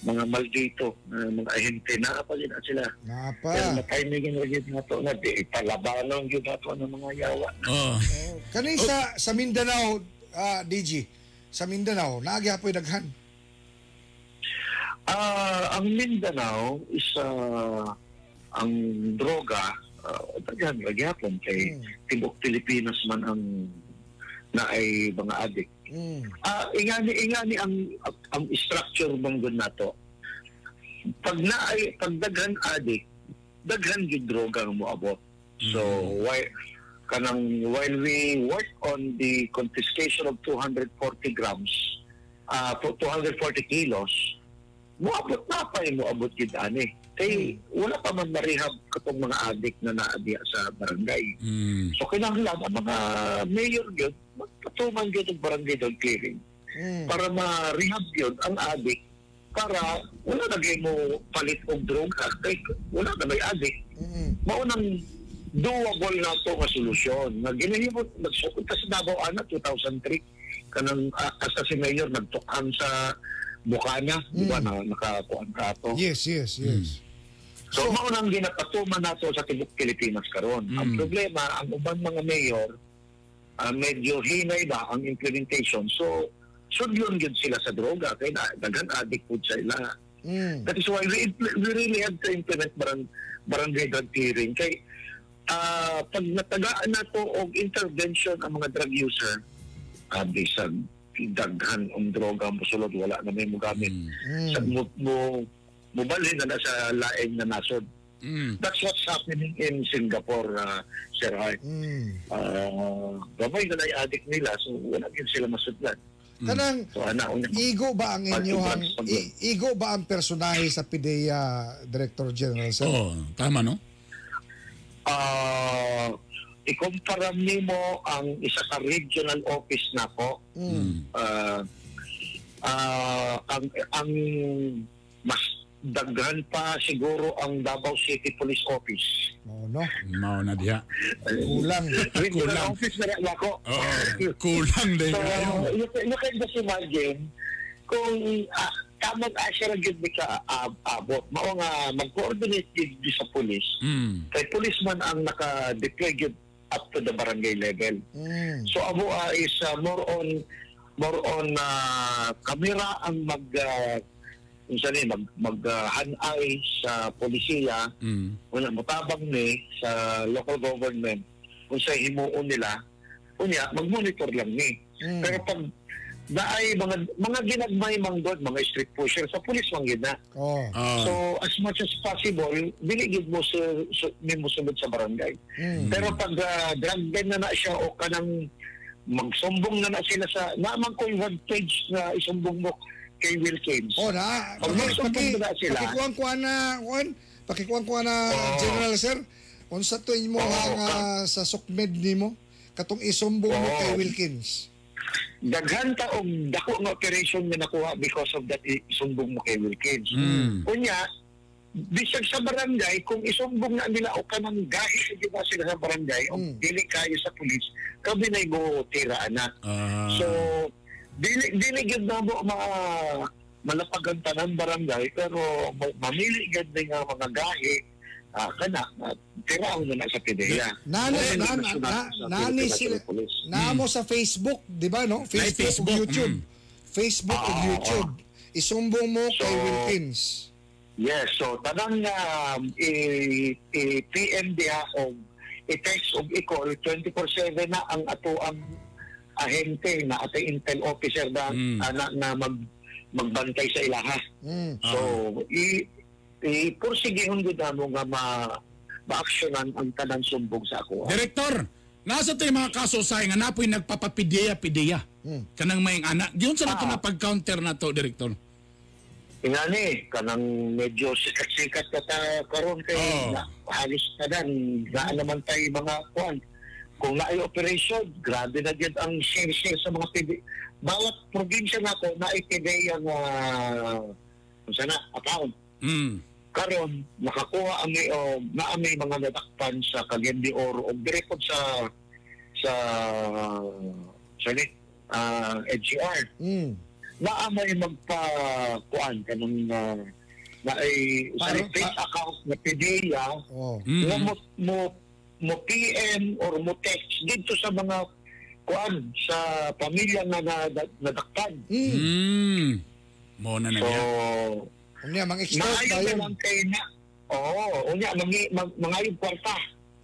J: mga maldito uh, mga ahente naapay gyud na sila.
C: Nga
J: Pero
C: pa.
J: na-timing na gyud nato na di palabanon gyud nato ng mga yawa.
B: Oh.
C: Kaning sa, sa Mindanao, ah, DG, sa Mindanao, naagyapoy daghan.
J: Ah, ang Mindanao is ah, ang droga uh, daghan magyapon kay tibok Pilipinas man ang na ay mga adik.
C: Mm.
J: Ah, ingani ingani ang ang structure bang gun nato. Pag na ay pag daghan adik, daghan gyud droga ang moabot. So why kanang while we work on the confiscation of 240 grams, uh, 240 kilos, moabot na pa yung moabot gyud ani. Kay wala pa man marehab katong mga adik na naadiya sa barangay.
B: Mm.
J: So kinahanglan ang mga mayor gyud magpatuman gyud og barangay dog clearing
C: Mm.
J: para ma-rehab gyud ang adik para wala na mo palit og droga kay wala na may adik.
C: Mm.
J: Mao nang doable na to nga solusyon. Nga ginahimot nagsukod ta sa Davao ana 2003 kanang uh, asta si mayor nagtukan sa Bukana, di ba na nakakuan ka to.
C: Yes, yes, yes.
J: So, mao nang ginapatuman nato sa tibok Pilipinas karon. Ang
B: Mm.
J: problema, ang ubang mga mayor, ah, medyo hinay ba ang implementation. So, sudyon yun sila sa droga. Kaya na, daghan addict po sila.
C: Mm.
J: That is why we, we really have to implement barang, barangay drug clearing. Kay, ah pag natagaan na to og intervention ang mga drug user, uh, bisag daghan ang droga mo sulod wala na may mogamit.
C: Mm.
J: Sa mo mo mubalhin na sa laing na nasod.
B: Mm.
J: That's what's happening in Singapore, uh, Sir Hart.
C: Mm.
J: Uh, gamay na addict nila, so wala din sila masudlan.
C: Kanang
J: So, ana,
C: igo ba ang inyong
J: Pag- pag-
C: i- igo ba ang personahe sa PIDEA Director General sir?
B: Oo, tama no?
J: Ah, ikumpara nimo ang isa sa regional office nako.
C: Mm.
J: Ah, ah, ang ang mas daghan pa siguro ang Davao City Police Office.
C: Oo, no.
B: Mao na diha.
C: Kulang.
J: Regional
B: Kulang.
J: office na rin ako.
B: Oo, kulang din
J: So,
B: kayo.
J: you, can- you can just imagine kung uh, tamang asya gyud mi ka ah, abot mao nga mag-coordinate gyud di sa police
B: Mm.
J: kay policeman ang naka-deploy gyud up to the barangay level.
C: Mm.
J: So amo ah, is ah, more on more on uh, kamera ang mag uh, unsa ni mag mag ah, hanay sa polisiya
B: Mm.
J: wala motabang ni sa local government kung sa himuon nila unya mag-monitor lang ni
C: Mm.
J: pero pag naay mga mga ginagmay manggod mga street pusher sa pulis man gid na
C: Oh.
B: Ah.
J: so as much as possible dili gid mo sa so, mo sunod sa barangay
C: Mm.
J: pero pag uh, drug den na na siya o kanang magsumbong na na sila sa naman ko yung page na isumbong mo kay Will Caves.
C: Oh, na.
J: Pag magsumbong
C: paki,
J: na sila,
C: pakikuang kuha na, kuan, pakikuang kuha na,
J: Oo.
C: General Sir. Unsa to mo
J: Oo,
C: nga nga sa sukmed nimo katong isumbong mo
J: Oo.
C: kay Wilkins.
J: Daghan ta og dako nga operation nga nakuha because of that isumbong mo kay Will Caves.
B: Mm.
J: Kunya, bisag sa barangay, kung isumbong na nila o kanang gahi sa ba sila sa barangay, o
C: Mm.
J: dili kayo sa pulis, kami na go tira anak.
B: Ah.
J: So, dili dili gyud na mo ma malapagan tanan barangay pero ma- mamili gyud ni nga mga gahi ah kana uh, tiraw na na sa PDEA.
C: Nani,
J: Kasi
C: na, na, na, nani sila,
J: National Police.
C: naamo sa Facebook, di ba no? Facebook,
B: Facebook,
C: YouTube.
B: mm.
C: Facebook ug
J: Oo,
C: YouTube. Isumbong mo kay
J: So,
C: Wilkins.
J: Yes, so tanang um, i, i PM diha og i-text og i-call 24/7 na ang ato ang ahente na ato intel officer na
B: Mm.
J: ana na mag magbantay sa ilaha.
C: Mm.
J: So i i-porsigihon gud namo nga ma ma-actionan ang tanan sumbong sa ako.
B: Direktor, nasa tayo mga kaso sa nga napoy nagpapapideya-pideya.
C: Hmm.
B: Kanang may anak. Diyon sa nato
J: Ah.
B: na pag-counter na to, Direktor.
J: Ingani, kanang medyo sikat-sikat ka ta karon kay
B: Oo.
J: na, halos tanan na naman tayo mga kuan. Kung naay operation, grabe na gyud ang share-share sa mga PD. Bawat probinsya nako na PDEA ang uh, unsa na account.
B: Mm.
J: Karon nakakuha ang may o naa may mga nadakpan sa de Oro o direkod sa sa sa ni ah, NCR
C: Mm.
J: naa may magpa-kuan kanang uh, na ay sa fake account na PDEA
C: Oh.
B: Mm.
J: nga mo, mo mo PM or mo text dito sa mga kuan sa pamilya na, na, na nadakpan.
C: Mm.
B: Mm. Mo na na
J: So,
B: niya.
C: Unya mang
J: na lang kay na Oo, unya mangi mag, mangayong kwarta.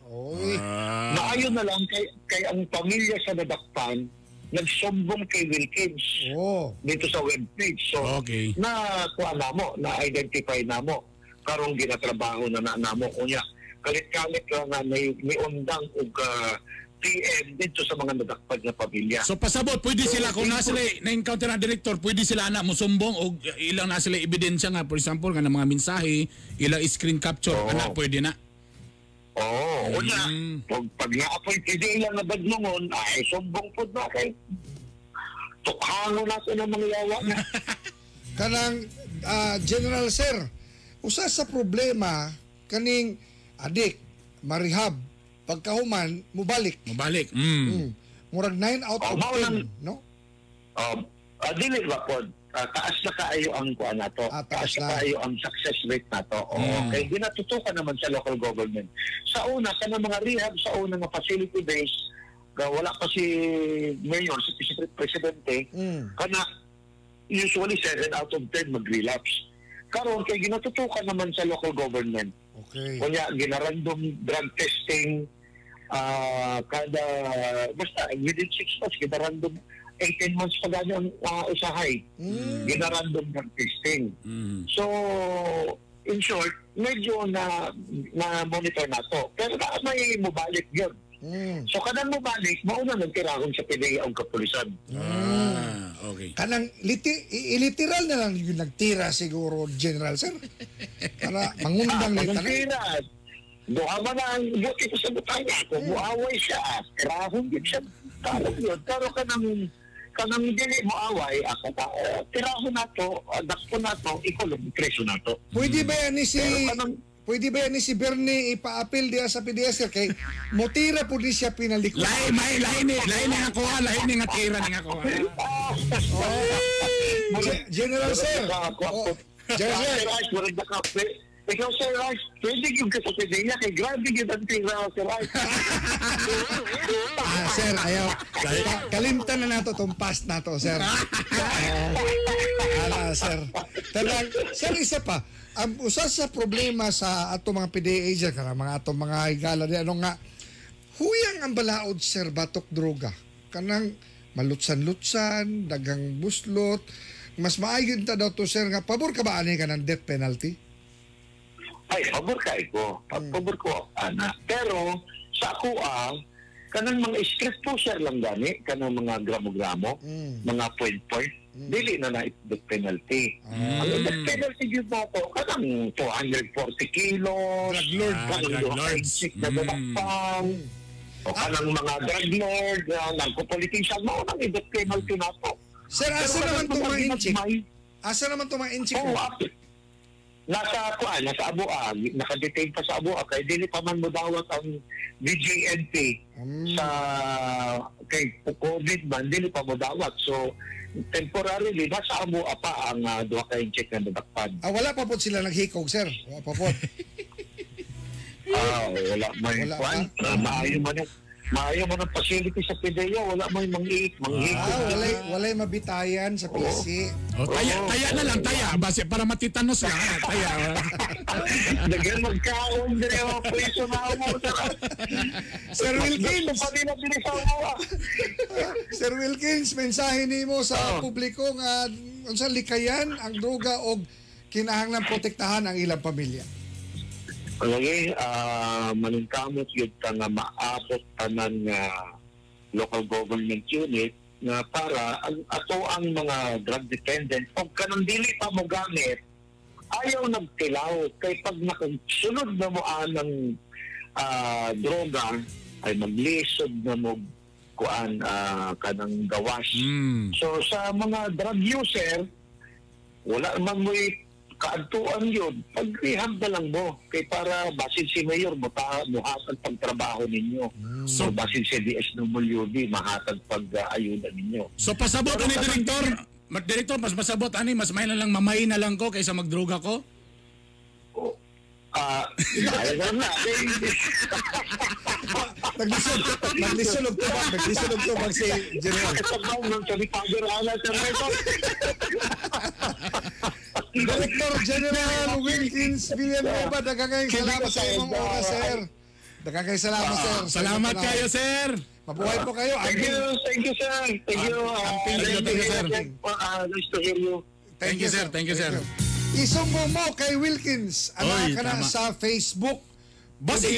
C: Oy.
B: Ah.
J: Naayon na lang kay kay ang pamilya sa nadakpan nagsumbong kay Wilkins
C: Oh.
J: dito sa webpage. So,
B: Okay.
J: na kuha na mo, na-identify na mo. Karong ginatrabaho na na namo. Unya, kalit-kalit ka nga may, may undang og uh, PM dito sa mga nadakpad na pamilya.
B: So pasabot, pwede
J: So,
B: sila kung na sila na-encounter na director, ppwede sila na mo sumbong o ilang na sila ebidensya nga for example nga ng mga mensahe, ilang screen capture
J: Oo.
B: ana pwede na.
J: Oo, unya,
B: Mm.
J: pag, pag na-apoy hindi lang na badlungon, ay sumbong po na kay tukhango na ng mga yawa na.
C: kanang ah, General Sir usa sa problema kaning adik marihab pagkahuman mubalik
B: Mabalik. Mm.
C: mm. murag 9 out
J: Oh,
C: of
J: mao
C: 10
J: lang-
C: no
J: Um, uh, dili ba po, ah, taas na kaayo ang kuha nato.
C: Ah, taas
J: taas na kaayo ang success rate nato. Oo,
B: Mm.
J: kay ginatutukan naman sa local government. Sa una, sa mga rehab, sa una nga facility base, wala pa si mayor, si si presidente,
C: mm.
J: kana usually 7 out of 10 mag-relapse. Karon kay ginatutukan naman sa local government.
C: Okay.
J: Kunya, ginarandom drug testing ah kada, basta within 6 months, ginarandom 18 months pa ganyang uh, usahay. Ginarandom drug testing. So, in short, medyo na na monitor na to. Pero na may mubalik yun. So kanang mubalik, mauna nagtirahon sa PDEA ang kapulisan.
B: Ah, okay.
C: Kanang liti, i- literal na lang yung nagtira siguro, General Sir. Para mangundang
J: Ah,
C: ni
J: Doha man ang buti ko sa butaya. Kung muaway siya, tirahon din siya. Tarong yun. Pero kanang kanang dili mo away, ako ta, eh, tirahon na to, uh, dakpo na to, ikulong preso na to.
C: Pwede ba yan ni si
J: kanang-
C: Pwede ba yan ni si Bernie ipa-appeal diya sa PDS kay motira po di siya pinalikod.
B: Lain, may, lain ni, lain ni nga kuha, lain ni nga tira ni nga kuha.
C: Ge- General Sir. Oh, General Sir.
J: Na. Ikaw, Sir Rice, pwede yung kasapitin niya kay grabe yung ang tira, Sir Rice.
C: Ah, sir, ayaw. Ka- kalimtan na nato tong past nato, sir. Ah, ala, sir. Talang, sir, isa pa. Ang usa sa problema sa ato mga PDA agent, kana mga ato mga higala ano nga, huyang ang balaod, sir, batok droga. Kanang malutsan-lutsan, dagang buslot, mas maayon ta daw to, sir, nga, pabor ka ba ani ka ng death penalty?
J: Ay, pabor ka ko. Pabor ko, ana. Pero, sa ako ah, kanang mga script pusher lang gani, kanang mga gramo-gramo, mga point-point, dili na na death penalty. Ang death penalty yun mo ko, kanang 240 kilos,
C: Drug lord.
B: Ah,
J: kanang
B: drug
J: chick na
B: Mm.
J: dalakpan, o kanang mga drug lord, uh, nagpo-politician mo, nang death penalty na to.
C: Sir, asa naman inchik?
J: ginagmay-
C: Asa naman to mga inchik
J: Oo,
C: mo?
J: oh, nasa kuan, nasa Abuag, nakadetain pa sa Abuag kay dili pa man mo dawat ang DJNP sa kay COVID man dili pa mo dawat. So temporarily nasa Abuag pa ang uh, duha ka check na dadakpan.
C: Ah, wala pa po sila naghikog, sir. Wala pa po.
J: Ah, wala may
C: Wala
J: kuan.
C: pa.
J: Maayo man ang maayo man ang facility sa PDEA, wala may mangiik, mangiik.
C: Ah, walay, walay mabitayan sa PC.
B: O, taya, taya na lang, taya. Base, para matitanos ah, Taya.
J: Dagan magkaon dire ako preso na ako.
C: Sir Wilkins. Sir Wilkins, mensahe nimo sa publiko nga unsa likayan ang droga og kinahanglan protektahan ang ilang pamilya.
J: Lagi, ah maningkamot yun ka nga maabot tanan nga local government unit nga para ang ato ang mga drug dependent pag kanang dili pa mo gamit ayaw nagtilaw. Kay pag nakasunod na mo anang ah, droga ay maglisod na mo kuan ah, kanang gawas
B: Mm.
J: So sa mga drug user, wala man mo kaadtuan yun. Pag-rehab na lang mo. Kay para basin si Mayor, buta, muhatag pagtrabaho ninyo. So, basin si DSWD, mahatag pag-ayuda ninyo.
B: So pasabot ani direktor. Ma- Direktor, mas masabot ani, mas may na lang mamay na lang ko kaysa magdroga ko.
J: Ah, uh, na.
C: Naglisod, naglisod og tubag, naglisod og tubag si General.
J: Kasabaw ng sa Ricardo Ana, Sir Michael.
C: Director General Wilkins Villanueva, daghang kayong salamat sa imong oras, sir. Daghang kayong salamat, sir. sa
B: Salamat kayo, sir.
C: Mabuhay po kayo.
J: Thank you, thank you, sir. Thank you. Ah, to
B: thank you, sir.
J: Ah, nice to hear you.
B: Thank you, sir. Thank you, sir.
C: Isumbong mo kay Wilkins. Ano ka na sa Facebook.
B: Basi,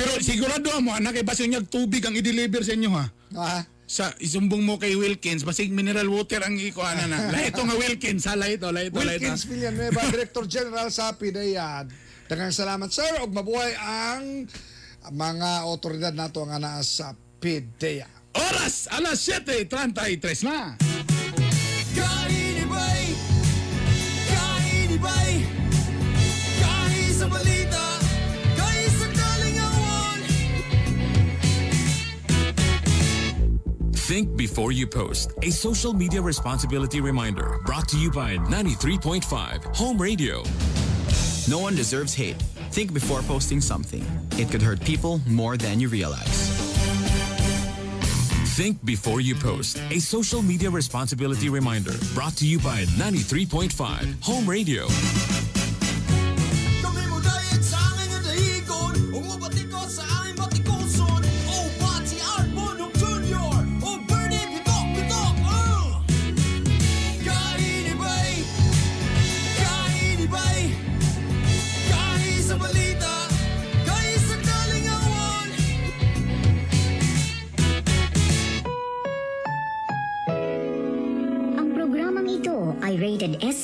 B: pero sigurado mo, anak, kay basing niyag tubig ang i-deliver sa inyo, ha?
C: Ah,
B: Sa isumbong mo kay Wilkins, basig mineral water ang ikuha na na. Lahat ito nga Wilkins, ha? Lahat ito, lahat ito, lahat ito.
C: Wilkins Villanueva, Director General sa PIDEA. Daghang salamat, sir. Og mabuhay ang mga otoridad nato nga naa sa PIDEA.
B: Oras, alas 7.33 na.
K: Kainibay
L: Think before you post. A social media responsibility reminder brought to you by 93.5 Home Radio.
M: No one deserves hate. Think before posting something. It could hurt people more than you realize.
L: Think before you post. A social media responsibility reminder brought to you by 93.5 Home Radio.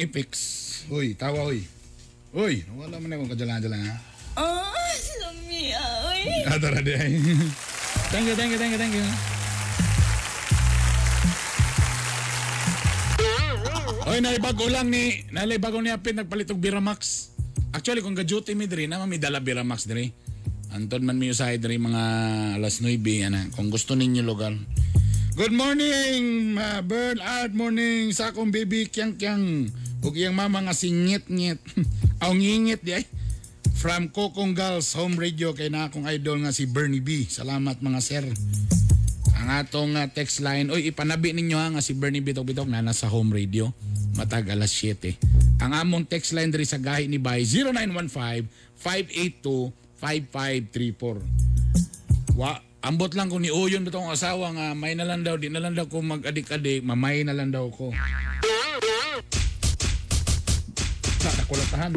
B: I-fix. Uy, tawa uy. Uy, wala man akong kadyalan-dyalan ha.
F: Ah, lamia, oy.
B: Adara di ay. Thank you, thank you, thank you, thank you. Oy, naibago lang ni, naibago ni Apit nagpalit og Biramax. Actually, kung ga-duty mi diri, naman mi dala Biramax diri. Anton man mi usay diri mga alas 9, ana. Kung gusto ninyo lugar. Good morning, uh, Bird Art morning sa akong baby Kyang Kyang. Ug iyang mama nga si Ngit Ngit. Aw ngingit di ay. From Kokong Girls Home Radio kay na akong idol nga si Bernie B. Salamat mga sir. Ang atong uh, text line, oy ipanabi ninyo ha nga si Bernie Bitok Bitok na nasa home radio. Matag alas 7. Ang among text line diri sa gahi ni Bay 0915-582-5534. Wa, ambot lang ko ni Uyon ba ang asawa nga may na lang daw, di na lang daw ko mag-adik-adik, mamay na lang daw ko. Sa nakulatahan.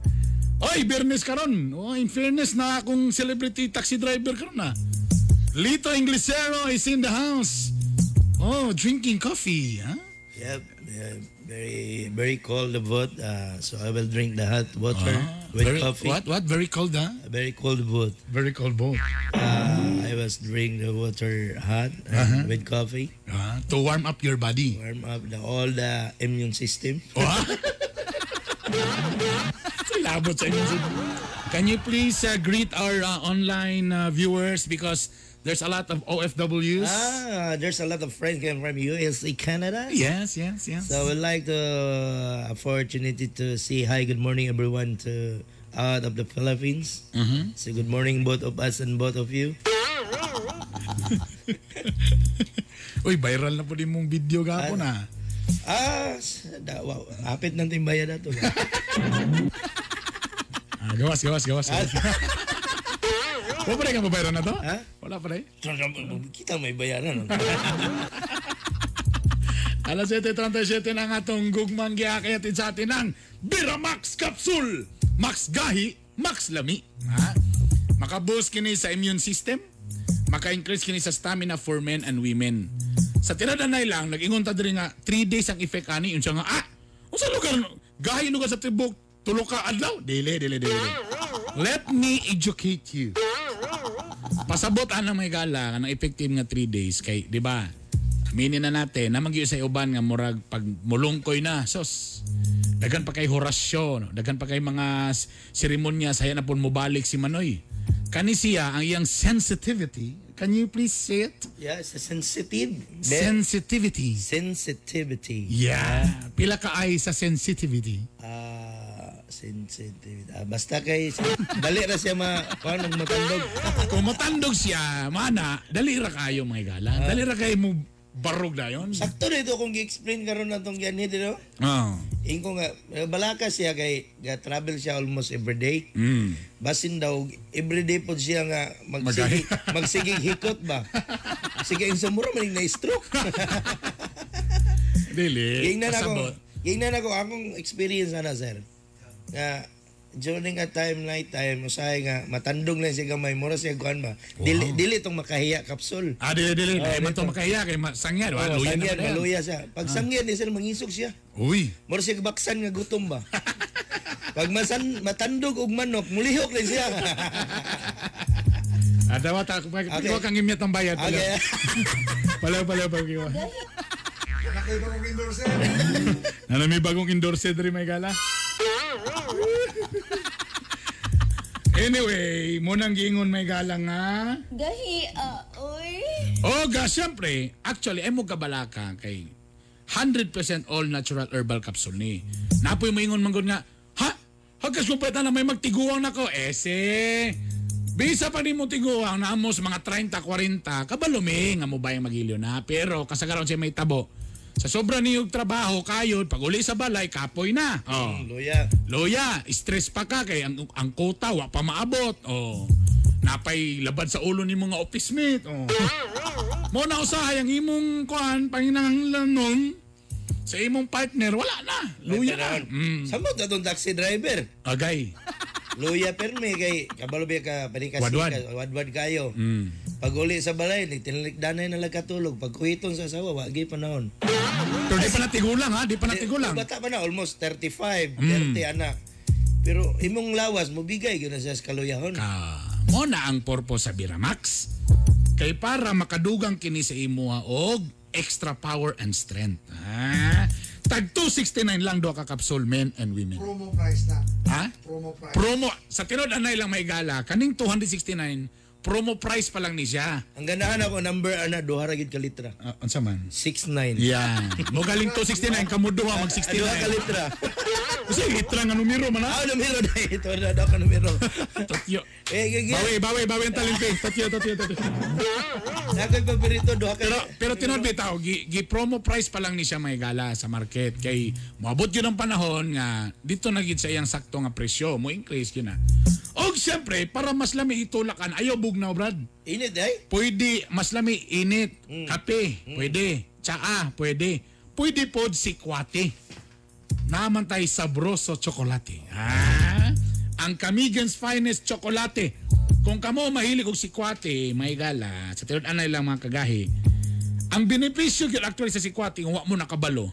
B: Oy, Bernes karon. Oh, in fairness na akong celebrity taxi driver karon na. Lito Inglesero is in the house. Oh, drinking coffee, huh?
N: Yep, yeah, very very cold the boat. Uh, so I will drink the hot water with
B: Ah, very,
N: coffee.
B: What? What? Very cold, huh?
N: Very cold boat.
B: Very cold boat.
N: Uh, I was drink the water hot
B: Uh-huh.
N: with coffee.
B: Ah, to warm up your body.
N: Warm up the, all the immune system.
B: Sa inyo. Can you please uh, greet our uh, online uh, viewers because there's a lot of OFWs.
N: Ah, there's a lot of friends coming from USA, Canada.
B: Yes, yes, yes.
N: So we'd like the uh, opportunity to say hi, good morning everyone to out of the Philippines.
B: Mhm.
N: So good morning both of us and both of you.
B: Uy, viral na po din mong video gapo na.
N: Ah, da, wow, apit ng timbaya na to.
B: Ah, gawas, gawas, gawas. gawas. Wala pa rin ka babayaran na to?
N: Ha?
B: Wala pa rin?
N: Kita may bayaran. no?
B: Alas 7.37 na nga itong gugmang gihakayatid sa atin ng Biramax Capsule. Max Gahi, Max Lami. Ha? Makaboost kini sa immune system. Maka-increase kini sa stamina for men and women. Sa tinadanay lang, nag-ingon ta diri nga 3 days ang effect ani yun siya nga ah unsa lugar gahi lugar sa tibok tulo ka adlaw dili dili dili. Let me educate you. Pasabot ana may gala nga ng effective nga 3 days kay di ba? Aminin na natin na magyo sa uban nga murag pag mulungkoy na sos. Dagan pa kay horasyon, dagan pa kay mga seremonya saya na pun mobalik si Manoy. Kani siya ang iyang sensitivity. Can you please say it?
N: yeah, it's a sensitive.
B: Sensitivity.
N: Sensitivity.
B: Yeah. Pila ka ay sa sensitivity.
N: Ah, sensitive. Ah, basta kay dali ra siya ma kuan og matandog.
B: Kung matandog siya, mana, dali ra kayo mga gala. Dali ra kayo mo barog na yun.
N: Sakto dito kung gi-explain karon natong ganit dito.
B: Oh.
N: Ingko nga eh, balaka siya kay ga travel siya almost every day.
B: Mm.
N: Basin daw everyday pod siya nga magsige magsigig hikot ba. Sige ang sumuro man na stroke.
B: Dili.
N: Gingnan ako. Gingnan ako akong experience na na sir. Nga during a time night time usahay nga matandog na siya gamay mura siya kuan ba. Dili dili tong makahiya kapsul.
B: Ah, dili, dili.
N: Oh,
B: Dahil man
N: dito.
B: to makahiya kay ma- sangyan.
N: Oh,
B: Oh, luya na
N: sangyan,
B: pa yan.
N: maluya siya. Pag
B: Ah.
N: sangyan, di sila mangisog siya.
B: Uy.
N: Mura siya baksan nga gutom ba. Pag masan, matandog og manok, mulihok din siya.
B: Ah, dapat ako. Pag okay. kang imyat ang bayad.
N: Okay.
B: Palaw, palaw, palaw.
C: Nakay ba kong endorser?
B: Ano may bagong endorser rin may gala? Anyway, munang giingon may gala nga.
F: Gahi, ah, oy.
B: Oh, ga, siyempre, actually, ay mo kabalaka kay 100% all natural herbal capsule ni. Napoy mo ingon manggod nga, ha? Hagkas mo na may magtiguang nako. Ese, bisa pa rin mo tiguang na amos mga 30-40, kabalumi nga mo ba yung magilyo na. Pero kasagaron siya may tabo. Sa sobra niyong trabaho, kayo, pag uli sa balay, kapoy na. Oh.
N: Luya.
B: Loya, stress pa ka kay ang, ang kota wa pa maabot. Oh. Napay labad sa ulo ni mga office mate. Oh. Mo na usahay ang imong kuan panginahanglanon sa imong partner wala na. Luya na. Mm.
N: Samot na tong taxi driver.
B: Agay.
N: Luya perme kay kabalo biya ka panikasi
B: Wadwad.
N: ka wadwad kayo.
B: Mm.
N: Pag uli sa balay, ni tinlikdanay na katulog. Pag kuhiton sa asawa, wagi panahon.
B: Pero di pa natigulang ha, di pa natigulang.
N: Bata pa na, almost 35,
B: Mm.
N: 30 anak. Pero imong lawas, mobigay yun na sa kaluyahon.
B: Mo na ang purpose sa Biramax. Kay para makadugang kini sa imuha og extra power and strength. Ha? Tag 269 lang do ka capsule men and women.
C: Promo price na.
B: Ha?
C: Promo price.
B: Promo sa tinod anay lang may gala kaning 269 promo price pa lang ni siya.
N: Ang ganahan ako, number ana, duha ra gid ka litra.
B: Uh, unsa man?
N: 6'9".
B: Yan. Mo galing 269 kamo duha mag 69.
N: Duha ka litra.
B: Kasi litra nga numero man ha.
N: Ah, numero na ito. Na daw ka numero.
B: Totyo.
N: Eh, gigi.
B: Bawi, bawi, bawi ang talente. Totyo, totyo, totyo.
N: Nakoy paborito, duha ka
B: Pero pero tinod bitaw, gi, gi promo price pa lang ni siya may gala sa market kay moabot yun ang panahon nga dito na gid sa iyang sakto nga presyo, mo increase yun na. Og siyempre, para mas lami itulakan, ayaw bugnaw, Brad.
N: Init eh?
B: Pwede, mas lami init, kape, pwede, tsaa, pwede. Pwede pod sikwate. Naman tayo sabroso chocolate. Ha? Ang Camigan's finest chocolate. Kung kamo mahilig og sikwate, may gala, sa tinod anay lang mga kagahi. Ang benepisyo gyud actually sa sikwate, kung wa mo nakabalo,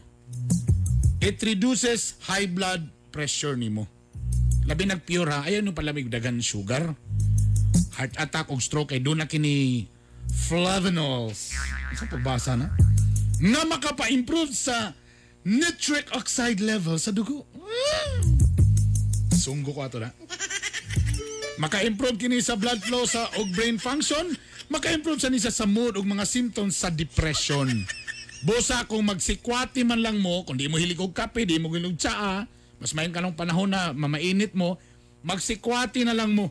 B: it reduces high blood pressure nimo. Labi nag-pure ha, ayaw nung palamig dagan sugar. Heart attack o stroke ay doon na kini flavanols. Sa pagbasa na? Na makapa-improve sa nitric oxide level sa dugo. Sunggo ko ato na. Maka-improve kini sa blood flow sa og brain function, maka-improve sa nisa sa mood ug mga symptoms sa depression. Bosa kung magsikwati man lang mo, kung di mo hilig og kape, di mo hilig og tsaa, mas mayon kanong panahon na mamainit mo, magsikwati na lang mo.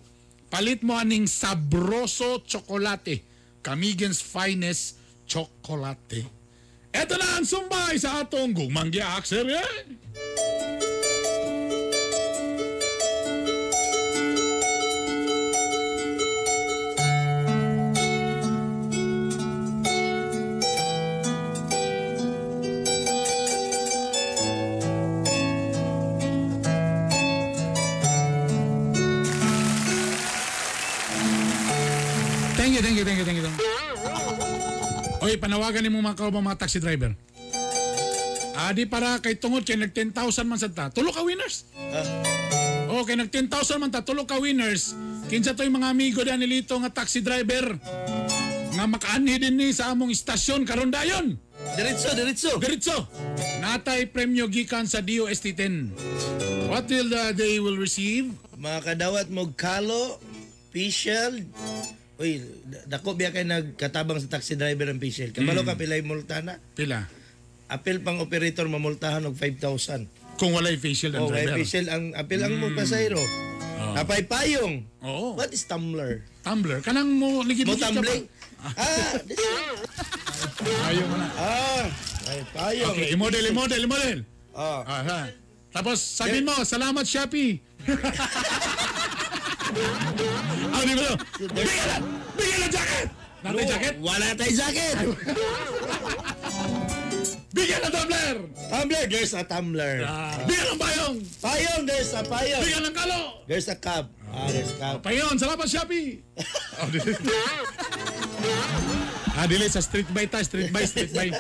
B: Palit mo aning sabroso chocolate. Camigan's finest chocolate. Eto na ang sumbay sa atong gumangya akser. Eh? Thank you, thank you, thank you, thank you. Oy, panawagan ni mo mga kaubang mga taxi driver. Adi para kay tungod kay nag 10,000 man sa ta. Tulo ka winners. Oh, kay nag 10,000 man ta, tulo ka winners. Kinsa to'y mga amigo diyan nilito nga taxi driver. Nga makaanhi din ni sa among istasyon karon dayon.
N: Diretso, diretso.
B: Diretso. Natay premyo gikan sa DOST 10. What will the, they will receive?
N: Mga kadawat mo kalo, facial, Uy, da- dako biya kay nagkatabang sa taxi driver ang facial. Kabalo
B: Mm.
N: ka pilay multa na.
B: Pila?
N: Apil pang operator mamultahan og 5,000.
B: Kung walay facial ang
N: Oh,
B: driver.
N: facial ang apil ang mo pasayro.
B: Oh.
N: Napay payong.
B: Oo.
N: What is tumbler?
B: Tumbler? Kanang mo ligid
N: Mo tumbling? ah, this
B: Ayaw mo na.
N: Ah, ay payong.
B: Okay, i-model, i-model, i-model.
N: Ah.
B: Aha. Tapos sabihin mo, salamat Shopee. Ah, di ba? to? Bigyan na! Bigyan na jacket! Natay jacket?
N: Wala tayong jacket.
B: Bigyan na tumbler!
N: Tumbler, there's a tumbler.
B: Bigyan ng payong!
N: Payong, there's a payong.
B: Bigyan ng kalo!
N: There's a cup. Ah, there's a cup.
B: Payon, salamat Shopee! oh, ah, dili sa street by ta, street by, street by.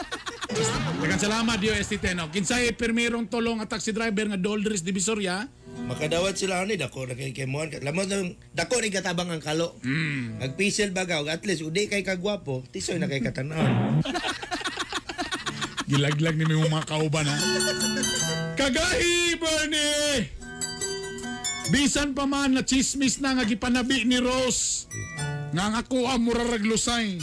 B: Dagan salamat Dio ST10. No? Kinsay permirong tulong at taxi driver nga Doldris Divisoria.
N: Makadawat sila ni dako na kay kemuan. Lamon nang dako ni katabang ang kalo.
B: Mm.
N: Nagpisil bagaw at least udi kay kagwapo, tisoy na kay katanawon.
B: Gilaglag ni mga mga kauban ha. Kagahi, Bernie! Bisan pa man na chismis na nga gipanabi ni Rose. Nga nga ko ang muraraglusay.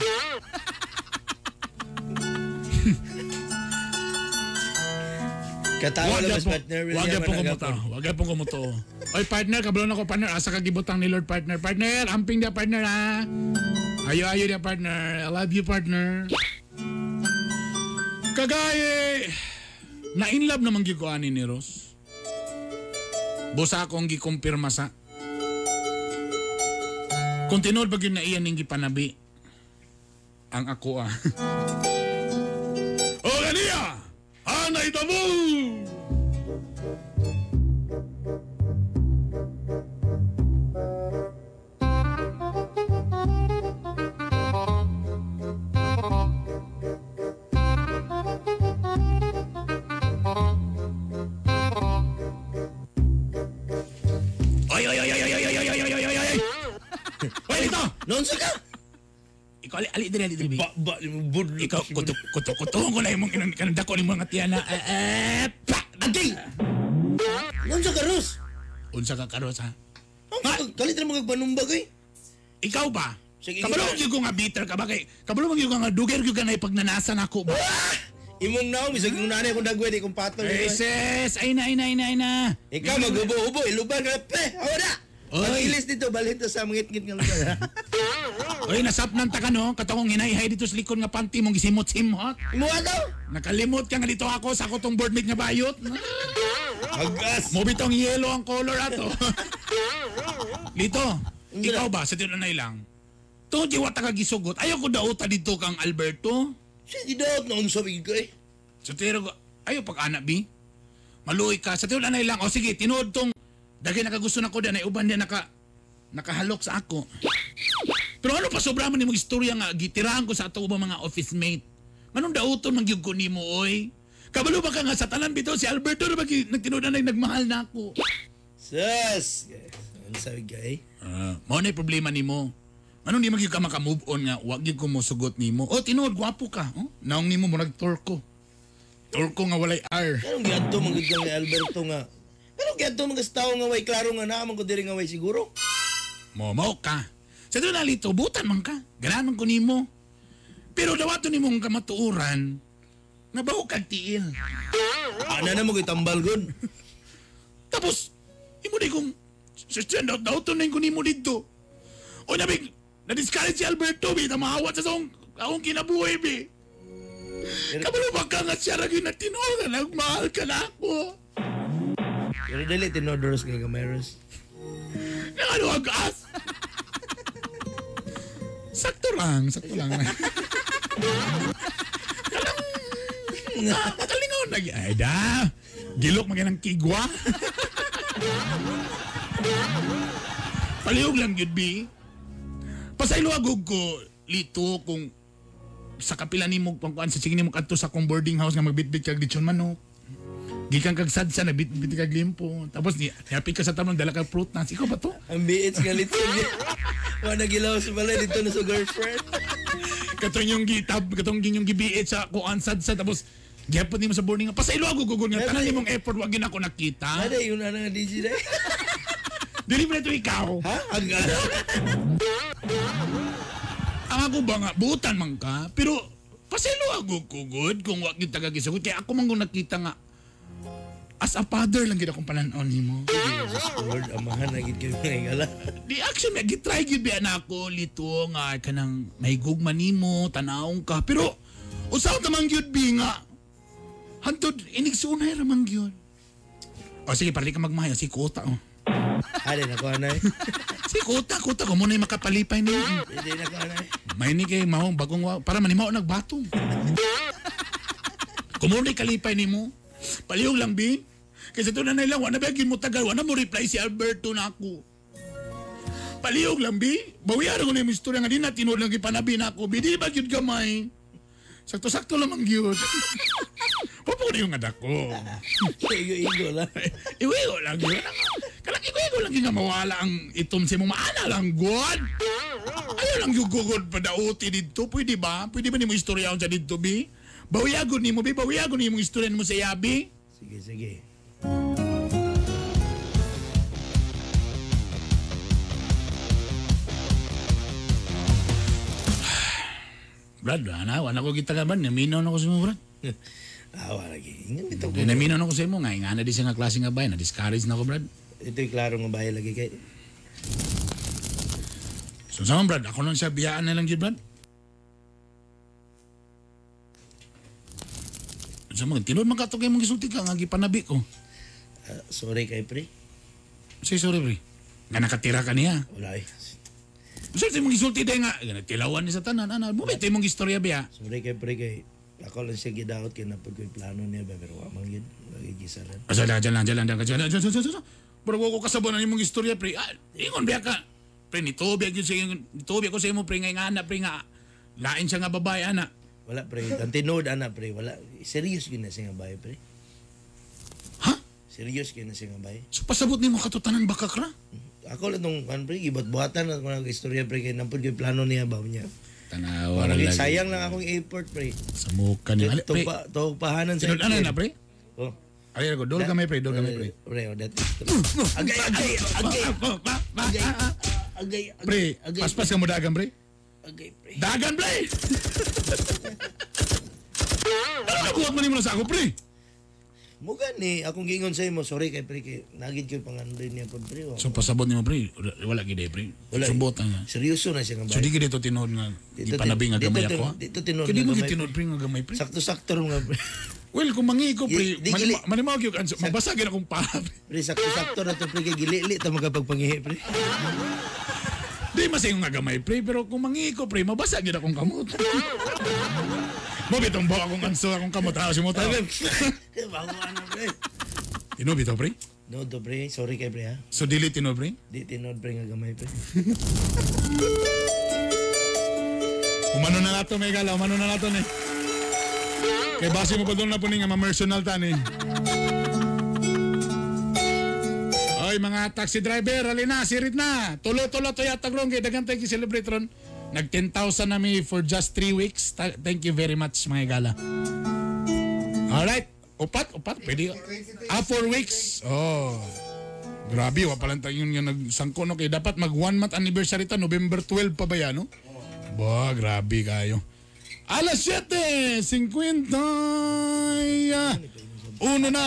N: Katawa lang mas partner.
B: Wag yan po kumuto. Wag yan po kumuto. Oy partner, kabulon ako partner. Asa ka gibutang ni Lord partner. Partner, amping dia partner ha. Ayo ayo dia partner. I love you partner. Kagaye, na in love naman ani ni Ros. Busa akong gikumpirma sa. Kung tinuod ba na iyan ning gipanabi ang ako ah. o ganiya! Ana ito
N: Nonsa ka?
B: Ikaw, ali, ali, dali, ali, dali.
N: Ba, ba, bud,
B: Ikaw, kuto, kuto, kuto, ko na yung mga kananda ko ni mga tiyana. Eh, eh, pa!
N: Agay! Nonsa ka, Ros?
B: Unsa ka karos, ha?
N: Kalit na mga panumbag eh.
B: Ikaw ba?
N: Sige,
B: Kabalo yung ko nga bitter ka ba kay kabalo yung nga duger yung ka na ipagnanasan ako ba?
N: Imong naong, isag yung nanay kung dagwede kung patol.
B: Sis, ay na, ay na, ay na, ay na.
N: Ikaw magubo-ubo, iluban ka na, pe, awa na!
B: Oy.
N: Pag-ilis dito, balhin to sa ngit-ngit nga lugar.
B: Oy, nasap ng taka no, katong hinayhay dito sa likod nga panty mong gisimot-simot.
N: Imo daw?
B: Nakalimot ka nga dito ako sa akong board mate nga bayot.
N: Agas!
B: Mo bitong yellow ang color ato. dito, ikaw ba sa tinanay lang? To di wa ta ka gisugot. Ayaw ko dauta dito kang Alberto.
N: Siya, di daw na unsa ko eh.
B: Sa tiro ko, ayaw pag anak bi. Maluoy ka. Sa tinanay lang, o sige, tinuod tong dagay nakagusto na ko din ay uban din naka nakahalok sa ako. Pero ano pa sobra man nimong istorya nga gitirahan ko sa ato ubang mga office mate. Anong dauton man gyud ko nimo oy? Kabalo ba ka nga sa tanan bitaw si Alberto na bagi nagtinudan ay nagmahal na ako.
N: Sus! Unsa ka eh?
B: Ah, mao na problema nimo. Anong di magyud ka maka-move on nga wag gyud ko mo sugot nimo. Oh, tinuod gwapo ka. Oh, naong nimo mo nagtorko. Torko nga walay R.
N: Anong giadto man gid ni Alberto nga? Pero giadto man kas tawo nga way klaro nga naman ko diri nga way siguro.
B: Mo mo ka. Sa doon nalito, butan man ka. Ganaman ko nimo. Pero dawato nimong kamatuuran, nabaho kag tiil.
N: Ana na mo kay tambal gud.
B: Tapos, imo di kong, stand out daw to na ko nimo dito. O nabig, na-discourage si Alberto, bi, na mahawat sa song, akong kinabuhi, bi. Kabalo ba ka nga siya ragin na tinuoran, nagmahal ka na ako.
N: Pero dili tinodoros kay Gamaros.
B: Nga ano agas? sakto lang, sakto lang. Kalang, makalingaw na. Ay da, gilok mga ng kigwa. Palihog lang yun, B. Pasaylo agog ko, lito, kung sa kapila ni mo pangkuan sa sige ni mo kadto sa akong boarding house nga magbitbit kag lechon manok. Gikan kag sadsa na bitbit kag limpo. Tapos ni happy ka sa tamang dala kag fruit na. Ikaw ba to?
N: Ang biits nga niya. Wala gilaw sa balay dito na sa girlfriend.
B: katong yung gitab, katong yung gibiit sa kuan sadsa tapos gihapon nimo sa boarding house. Pasaylo agog gugod nga tanan nimong effort wag gyud ako nakita.
N: Ada yun na nga DJ na.
B: Dili pa ito ikaw.
N: Ha?
B: Ang ako ba nga, buutan man ka, pero paselo ako kugod kung wag yung tagagisugot. Kaya ako man nakita nga, as a father lang gid akong pananon nimo.
N: Lord, amahan na gid kayo mga ingala.
B: Di action nga gitry gyud ba na ako lito nga kanang may gugma nimo, tanawon ka. Pero usaw ta man gyud bi nga. Hantod inigsunay ra man gyud. O sige, parli ka magmahayo si Kota. Oh.
N: Ada na ko anay.
B: Si Kota, Kota ko muna makapalipay niyo.
N: Hindi na ko anay.
B: May ni kay mahong bagong wa para manimaw nagbatong. Kumunay kalipay nimo. Palihog lang bi. Kasi ito na nila, wala ba mo tagal, wala mo reply si Alberto na ako. Palihog lang bi. Bawiyaran ko na yung istorya nga di na tinuod lang ipanabi na ako. Bi, di ba yun gamay? Sakto-sakto lamang yun. Papo na yung anak ko.
N: Igo-igo lang.
B: Iwigo lang yun. Kalang iwigo lang yung nga mawala ang itom si mong maana lang, God. Ayaw lang yung gugod pa dauti dito. Pwede ba? Pwede ba ni mo istorya sa dito, Bi? Bawiagon ni mo, Bi. Bawiagon ni mo istorya mo sa Yabi.
N: Sige, sige.
B: Brad, ana, wala ko kita ka ba? Naminaw na ko sa mo, Brad.
N: Awa lagi. Ingan dito ko.
B: Naminaw na ko sa mo, nga, nga na di siya nga klase nga bayan. Na-discourage na ko, Brad.
N: Ito'y klaro nga bahay lagi kay.
B: So, sama, Brad, ako lang siya biyaan na lang yun, Brad. Sa mga, tinod man kato kayo mong gisulti ka, nga gipanabi ko.
N: Ah, sorry kay pre.
B: Say sorry, pre. Nga nakatira ka niya.
N: Wala eh.
B: Sir, mong gisulti dahil nga, tilawan ni sa tanan, ana, bumit mong istorya biya.
N: Sorry kay pre kay. Ako lang siya gidaot kay napag ko'y plano niya ba pero wa man yun. Lagi gisaran.
B: Asa dyan lang, dyan lang, dyan lang, dyan lang, dyan lang, Pero ko kasabon na mong istorya, pre. Ah, ingon biya ka. Pre, nitubig yun sa nitubig ko sa imo, pre, nga nga, ana, pre, nga, lain siya nga babae, ana.
N: Wala pre. Ang tinod ana pre. Wala. Serious gyud na siya nga bahay pre. Serious gyud na siya nga.
B: So, pasabot ni mo katutanan baka kra?
N: Ako lang tong kan pre gibat-buhatan na ko istorya pre kay nampud ko'y plano niya ba niya.
B: Tanawa lagi.
N: sayang lang akong effort pre.
B: Sa mukha niya. Ali, pre,
N: Tupa, tupa pahanan sa
B: sinod, ano na, pre?
N: Oh.
B: Ay, ko, dol gamay, pre, dol gamay, pre.
N: Pre, oh, that. Agay, agay, agay. Agay, agay,
B: Pre, paspas ka mo dagan, pre.
N: Agay, pre.
B: Dagan, pre! Ano mo ni mo na sa ako, pre?
N: Mo gani akong gingon sa imo, sorry kay pre kay nagid ko pangandoy niya pod pre. oh.
B: So, pasabot ni mo, pre. Wala gid eh, pre.
N: Wala.
B: Subot na.
N: Seryoso na siya nga
B: So,
N: bahay.
B: di ka dito tinod nga. Ipanabi nga gamay ako,
N: tin- Dito tinod
B: Kaya di
N: nga
B: mo gid tinod, pre, nga gamay, pre.
N: Sakto-sakto ro nga pre.
B: Well, kung mangi ko, pre,
N: Di- di gili-
B: manima ko yung mabasagin akong pa.
N: Pre, sakto-sakto na to pre kay gili-li ta magapagpangihi pre.
B: Di masing nga gamay, pre, pero kung mangi ko, pre, mabasagin akong kamot. Mo bitong bawa akong anso akong kamot, ha? Si mo tayo.
N: Bago ano pre.
B: Tino bitaw, pre?
N: No to pre, sorry kay pre ha.
B: So, dili tinod, pre?
N: Di tinod pre nga gamay pre.
B: Umano na nato, may gala. Umano na nato, ni. Kaya base mo pa doon na po ni nga ma-mersional tani. Mga taxi driver, hali na, sirit na. Tulo-tulo to yata grong, kaya dagan tayo celebrate ron. Nag 10,000 na mi for just 3 weeks. Ta- thank you very much, mga gala. Alright. Upat, upat, pwede. Ah, 4 weeks. Oh. Grabe, wa palang tayo yun nga nagsangko, no? Kaya dapat mag 1 month anniversary ta, November 12 pa ba yan, no? Ba, grabe kayo. Alas 7.50 ah, Uno na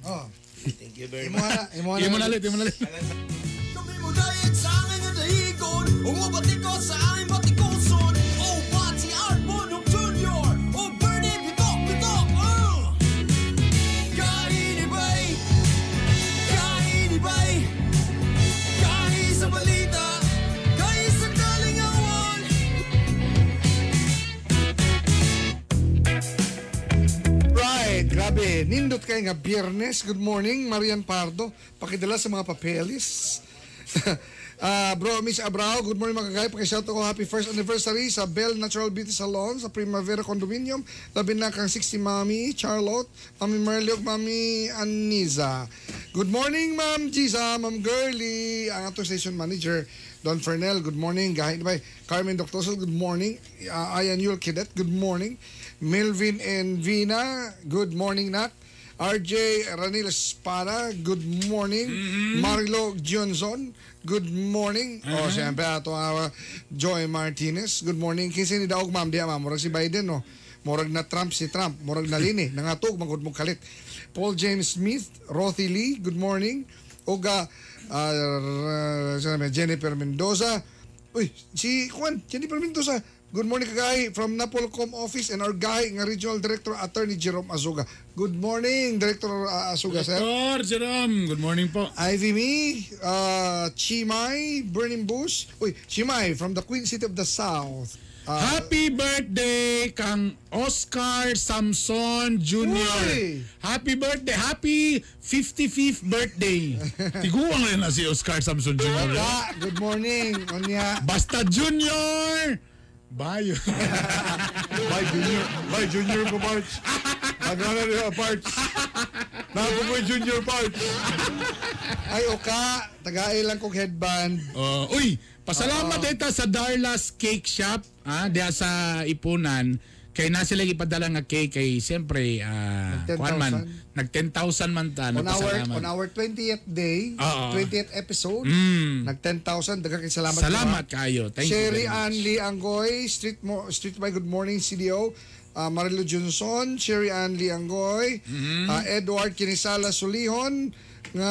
C: Oh.
N: Thank you very
C: Imo na, imo na.
B: Imo na imo na
K: Kami mo dahil sa nga dahigon Umabati ko sa aking batikuson
C: grabe. Nindot kayo nga biyernes. Good morning, Marian Pardo. Pakidala sa mga papelis. Ah, bro, Miss Abrao, good morning mga kagay. Pakishout ako happy first anniversary sa Bell Natural Beauty Salon sa Primavera Condominium. Labi na kang 60 Mami Charlotte, Mami Merliog, Mami Aniza. Good morning, Ma'am Giza, Ma'am Girly, ang atong station manager. Don Fernel, good morning. Gahin ba? Carmen Doctosel, good morning. Uh, Ayan Yul Kidet, good morning. Melvin and Vina, good morning, Nak. RJ Ranil Espada, good morning. Marilo Johnson, good morning. Oh, siyempre ato uh, Joy Martinez, good morning. Kinsa ni daog ma'am diya ma'am, murag si Biden no. Murag na Trump si Trump, murag na lini, nangatog magud mo kalit. Paul James Smith, Rothy Lee, good morning. Oga uh, uh, Jennifer Mendoza. Uy, si Juan, Jennifer Mendoza. Good morning kagay from Napolcom office and our guy nga regional director attorney Jerome Azuga. Good morning Director uh, Azuga sir.
B: Dr. Jerome, good morning po
C: Ivy Me, uh, Chimay, Burning Bush. Uy, Chimay from the Queen City of the South. Uh,
B: Happy birthday kang Oscar Samson Jr.
C: Uy!
B: Happy birthday, happy 55th birthday. Tiguang rin na si Oscar Samson Jr.
C: Good morning. Onya.
B: Basta Junior! Bayo.
C: By junior, by junior ko parts. Magana niya parts. Ko yung junior parts. Ay, oka, tagaay lang kong headband.
B: Oh, uy, pasalamat
C: Oo.
B: ito sa Darla's Cake Shop, ah, diya sa Ipunan. Kay na sila ipadala nga cake kay siyempre ah
C: Nag 10,000.
B: kuan man nag 10,000 man ta
C: On our, on our 20th day,
B: Oo.
C: 20th episode,
B: Mm.
C: nag 10,000. Daga kay salamat.
B: Salamat
C: diba?
B: kayo. Thank you
C: Sherry
B: very much.
C: Ann Lee Anggoy, Street, Mo, Street by Good Morning CDO, uh, Marilo Johnson, Sherry Ann Lee
B: Mm-hmm.
C: uh, Edward Kinisala Sulihon, nga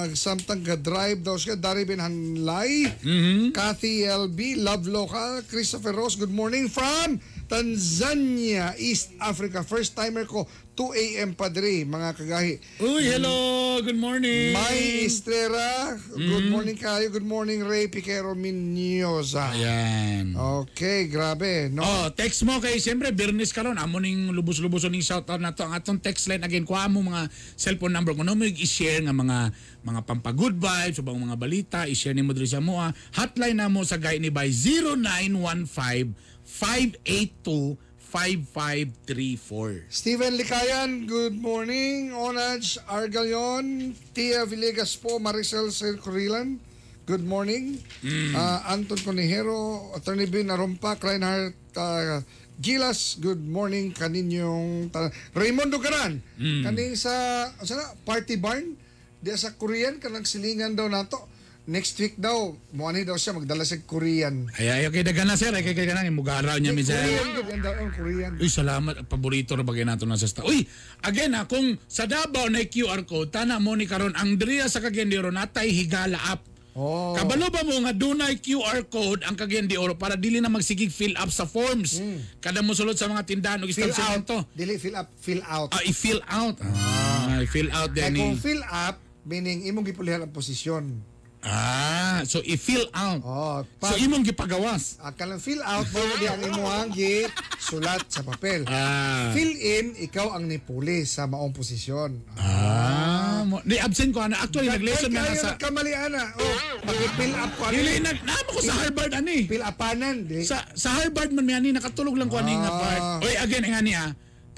C: uh, samtang ga-drive daw siya, Daribin Hanlay,
B: Mm-hmm.
C: Kathy LB, Love Local, Christopher Ross, good morning from Tanzania, East Africa. First timer ko, 2 a.m. padre, mga kagahi.
B: Uy, hello. Good morning.
C: May Estrera, good
B: Mm.
C: morning kayo. Good morning, Ray Piquero Minyosa.
B: Ayan.
C: Okay, grabe. No?
B: Oh, text mo kay siyempre Bernis karon amo ning lubos-lubos ning shoutout na to ang atong text line again kuha mo mga cellphone number ko no mo i-share nga mga mga pampa good vibes o bang mga balita i-share nimo diri sa mo hotline na mo sa guy ni by 0915 582 5534
C: Steven Likayan, good morning. Onaj Argalion, Tia Villegas po, Maricel Circurilan, good morning.
B: Mm.
C: Ah, Anton Conejero, Attorney Bin Arumpa, Kleinhardt, ah, Gilas, good morning kaninyong ta- Raymond Dugaran,
B: Mm.
C: kaning sa sana party barn di sa Korean kanang silingan daw nato. Next week daw, mo ani daw siya magdala sa Korean.
B: ay ay okay dagan na sir ay kay kay kanang mugaraw niya minsan
C: Korean, good, daw ang Korean.
B: Uy, salamat. Paborito ra bagay nato na sa sta. Uy, again ha, kung sa Davao na QR code, tana mo ni karon ang diriya sa Cagayan natay higala app.
C: Oh.
B: Kabalo ba mo nga dunay QR code ang de Oro para dili na magsigig fill up sa forms. Kada mo sulod sa mga tindahan ug.
C: Fill out.
B: establishmento.
C: Dili fill up, fill out.
B: Ah, i-fill out. Ah, i-fill out
C: Kaya
B: din
C: kung fill up, meaning imong gipulihan ang posisyon.
B: Ah, so i-fill out.
C: Oh,
B: So imong gipagawas.
C: Ang kalang fill out, mo di ang imuhang gi sulat sa papel.
B: Ah.
C: Fill in, ikaw ang nipuli sa maong posisyon.
B: Ah, mo, di absent ko ana. Actually nag-lesson na sa
C: nagkamali ana. Oh, pag-fill up ko.
B: Dili nag namo ko sa Harvard ani.
C: Fill upanan. Di.
B: Sa sa Harvard man may ani nakatulog lang ko ani nga
C: Ah.
B: part. Oy again nga niya.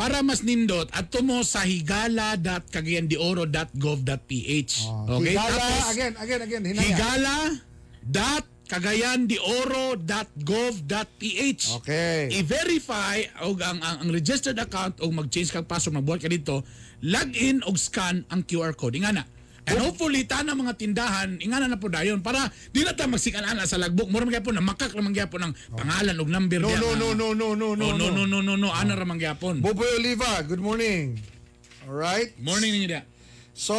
B: Para mas nindot at tumo sa higala.cagayandeoro.gov.ph. Okay?
C: Higala,
B: Tapos
C: again, again, again. Hinaya.
B: higala dot cagayandeoro.gov.ph.
C: Okay.
B: I-verify og ang, ang, ang registered account og mag-change kag password magbuhat ka dito, log in og scan ang QR code. Ingana. And hopefully tana mga tindahan ingana na po dayon para di na ta magsikan-ana sa logbook. Mura man gyapon na makak ra man gyapon ng pangalan og number
C: No,
B: diya
C: no, no, no, no, no, no,
B: Oh, no, no, no, no, no, ana ra man gyapon.
C: Boboy Oliva, good morning. Alright?
B: Morning ninyo dia.
C: So,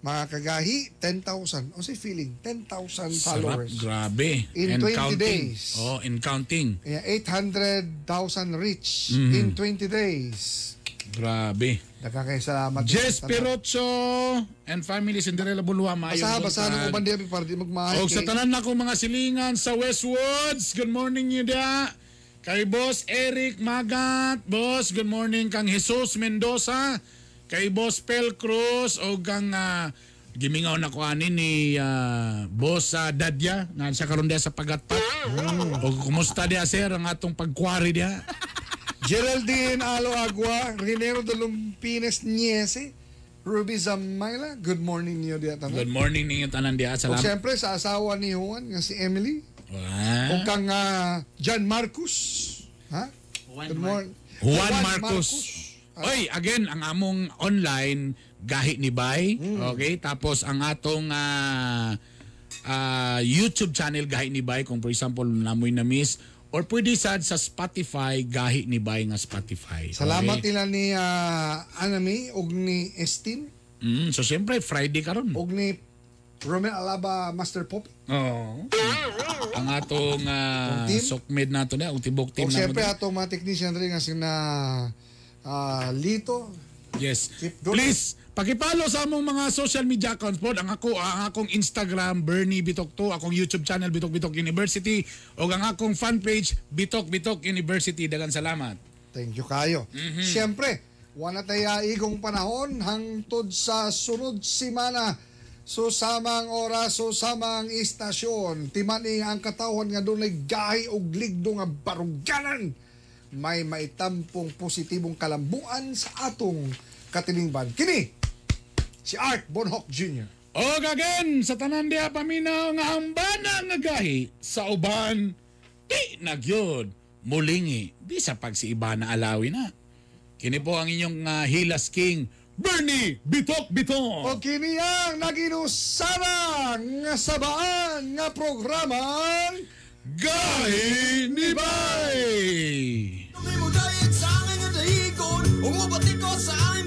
C: mga kagahi, 10,000. O say feeling, 10,000
B: Sarap,
C: followers.
B: grabe.
C: In
B: And
C: 20
B: counting.
C: days.
B: Oh, in counting.
C: Yeah, 800,000 reach
B: Mhm.
C: in 20 days.
B: Grabe.
C: Daga kay salamat.
B: Jess Perocho and family Cinderella Bulwa Mayo.
C: Basa, basa na ko bandiya para di magmahay.
B: O sa tanan na kong mga silingan sa Westwoods. Good morning da. Kay Boss Eric Magat. Boss, good morning kang Jesus Mendoza. Kay Boss Pel Cruz o kang ah, gimingaw na ko ani ni ah, Boss uh, Dadya na sa karon sa pagatpat. O kumusta dia sir ang atong pagkwari dia?
C: Geraldine Alo Agua, Rinero de Lumpines Niese, Ruby Zamayla, good morning niyo diya tanan.
B: Good morning ninyo tanan dia.
C: O
B: Salamat.
C: siyempre sa asawa ni Juan, nga si Emily.
B: Ah.
C: O kang ah, John Marcus. Ha? Good morning.
B: Juan Marcos. Oy, again, ang among online gahi ni Bay. Okay? Tapos ang atong ah, ah, YouTube channel gahi ni Bay kung for example namoy na miss or pwede sad sa Spotify gahi ni Bay nga Spotify.
C: Salamat
B: Okay?
C: nila ni ah, Anami ug ni Estin
B: Mm, so siyempre Friday karon.
C: ug ni Romel Alaba Master Pop.
B: Oo. ang atong
C: Team?
B: sokmed nato na, ang tibok team
C: Ug
B: nato.
C: siyempre atong mga technician rin nga sina ah, Lito.
B: Yes. Please, pakipalo sa among mga social media accounts po. Ang ako, ang akong Instagram, Bernie Bitok 2, akong YouTube channel, Bitok Bitok University, o ang akong fan page, Bitok Bitok University. Dagan salamat.
C: Thank you kayo.
B: Mhm.
C: Siyempre, wala tayo igong panahon hangtod sa sunod simana so samang oras so samang istasyon timani ang katawhan nga dunay gahi og ligdo nga baruganan may maitampong positibong kalambuan sa atong katilingban. Kini, si Art Bonhoc Jr.
B: O again, sa tanan diha paminaw nga ang bana nga gahi sa uban, di nagyod mulingi di sa pagsiiba na alawi na. Kini po ang inyong ah, Hilas King, Bernie Bitok Bitok.
C: O kini ang naginusarang nga sabaan nga programang
B: Gahi ni Bay!
K: Dahigon Umubati ko sa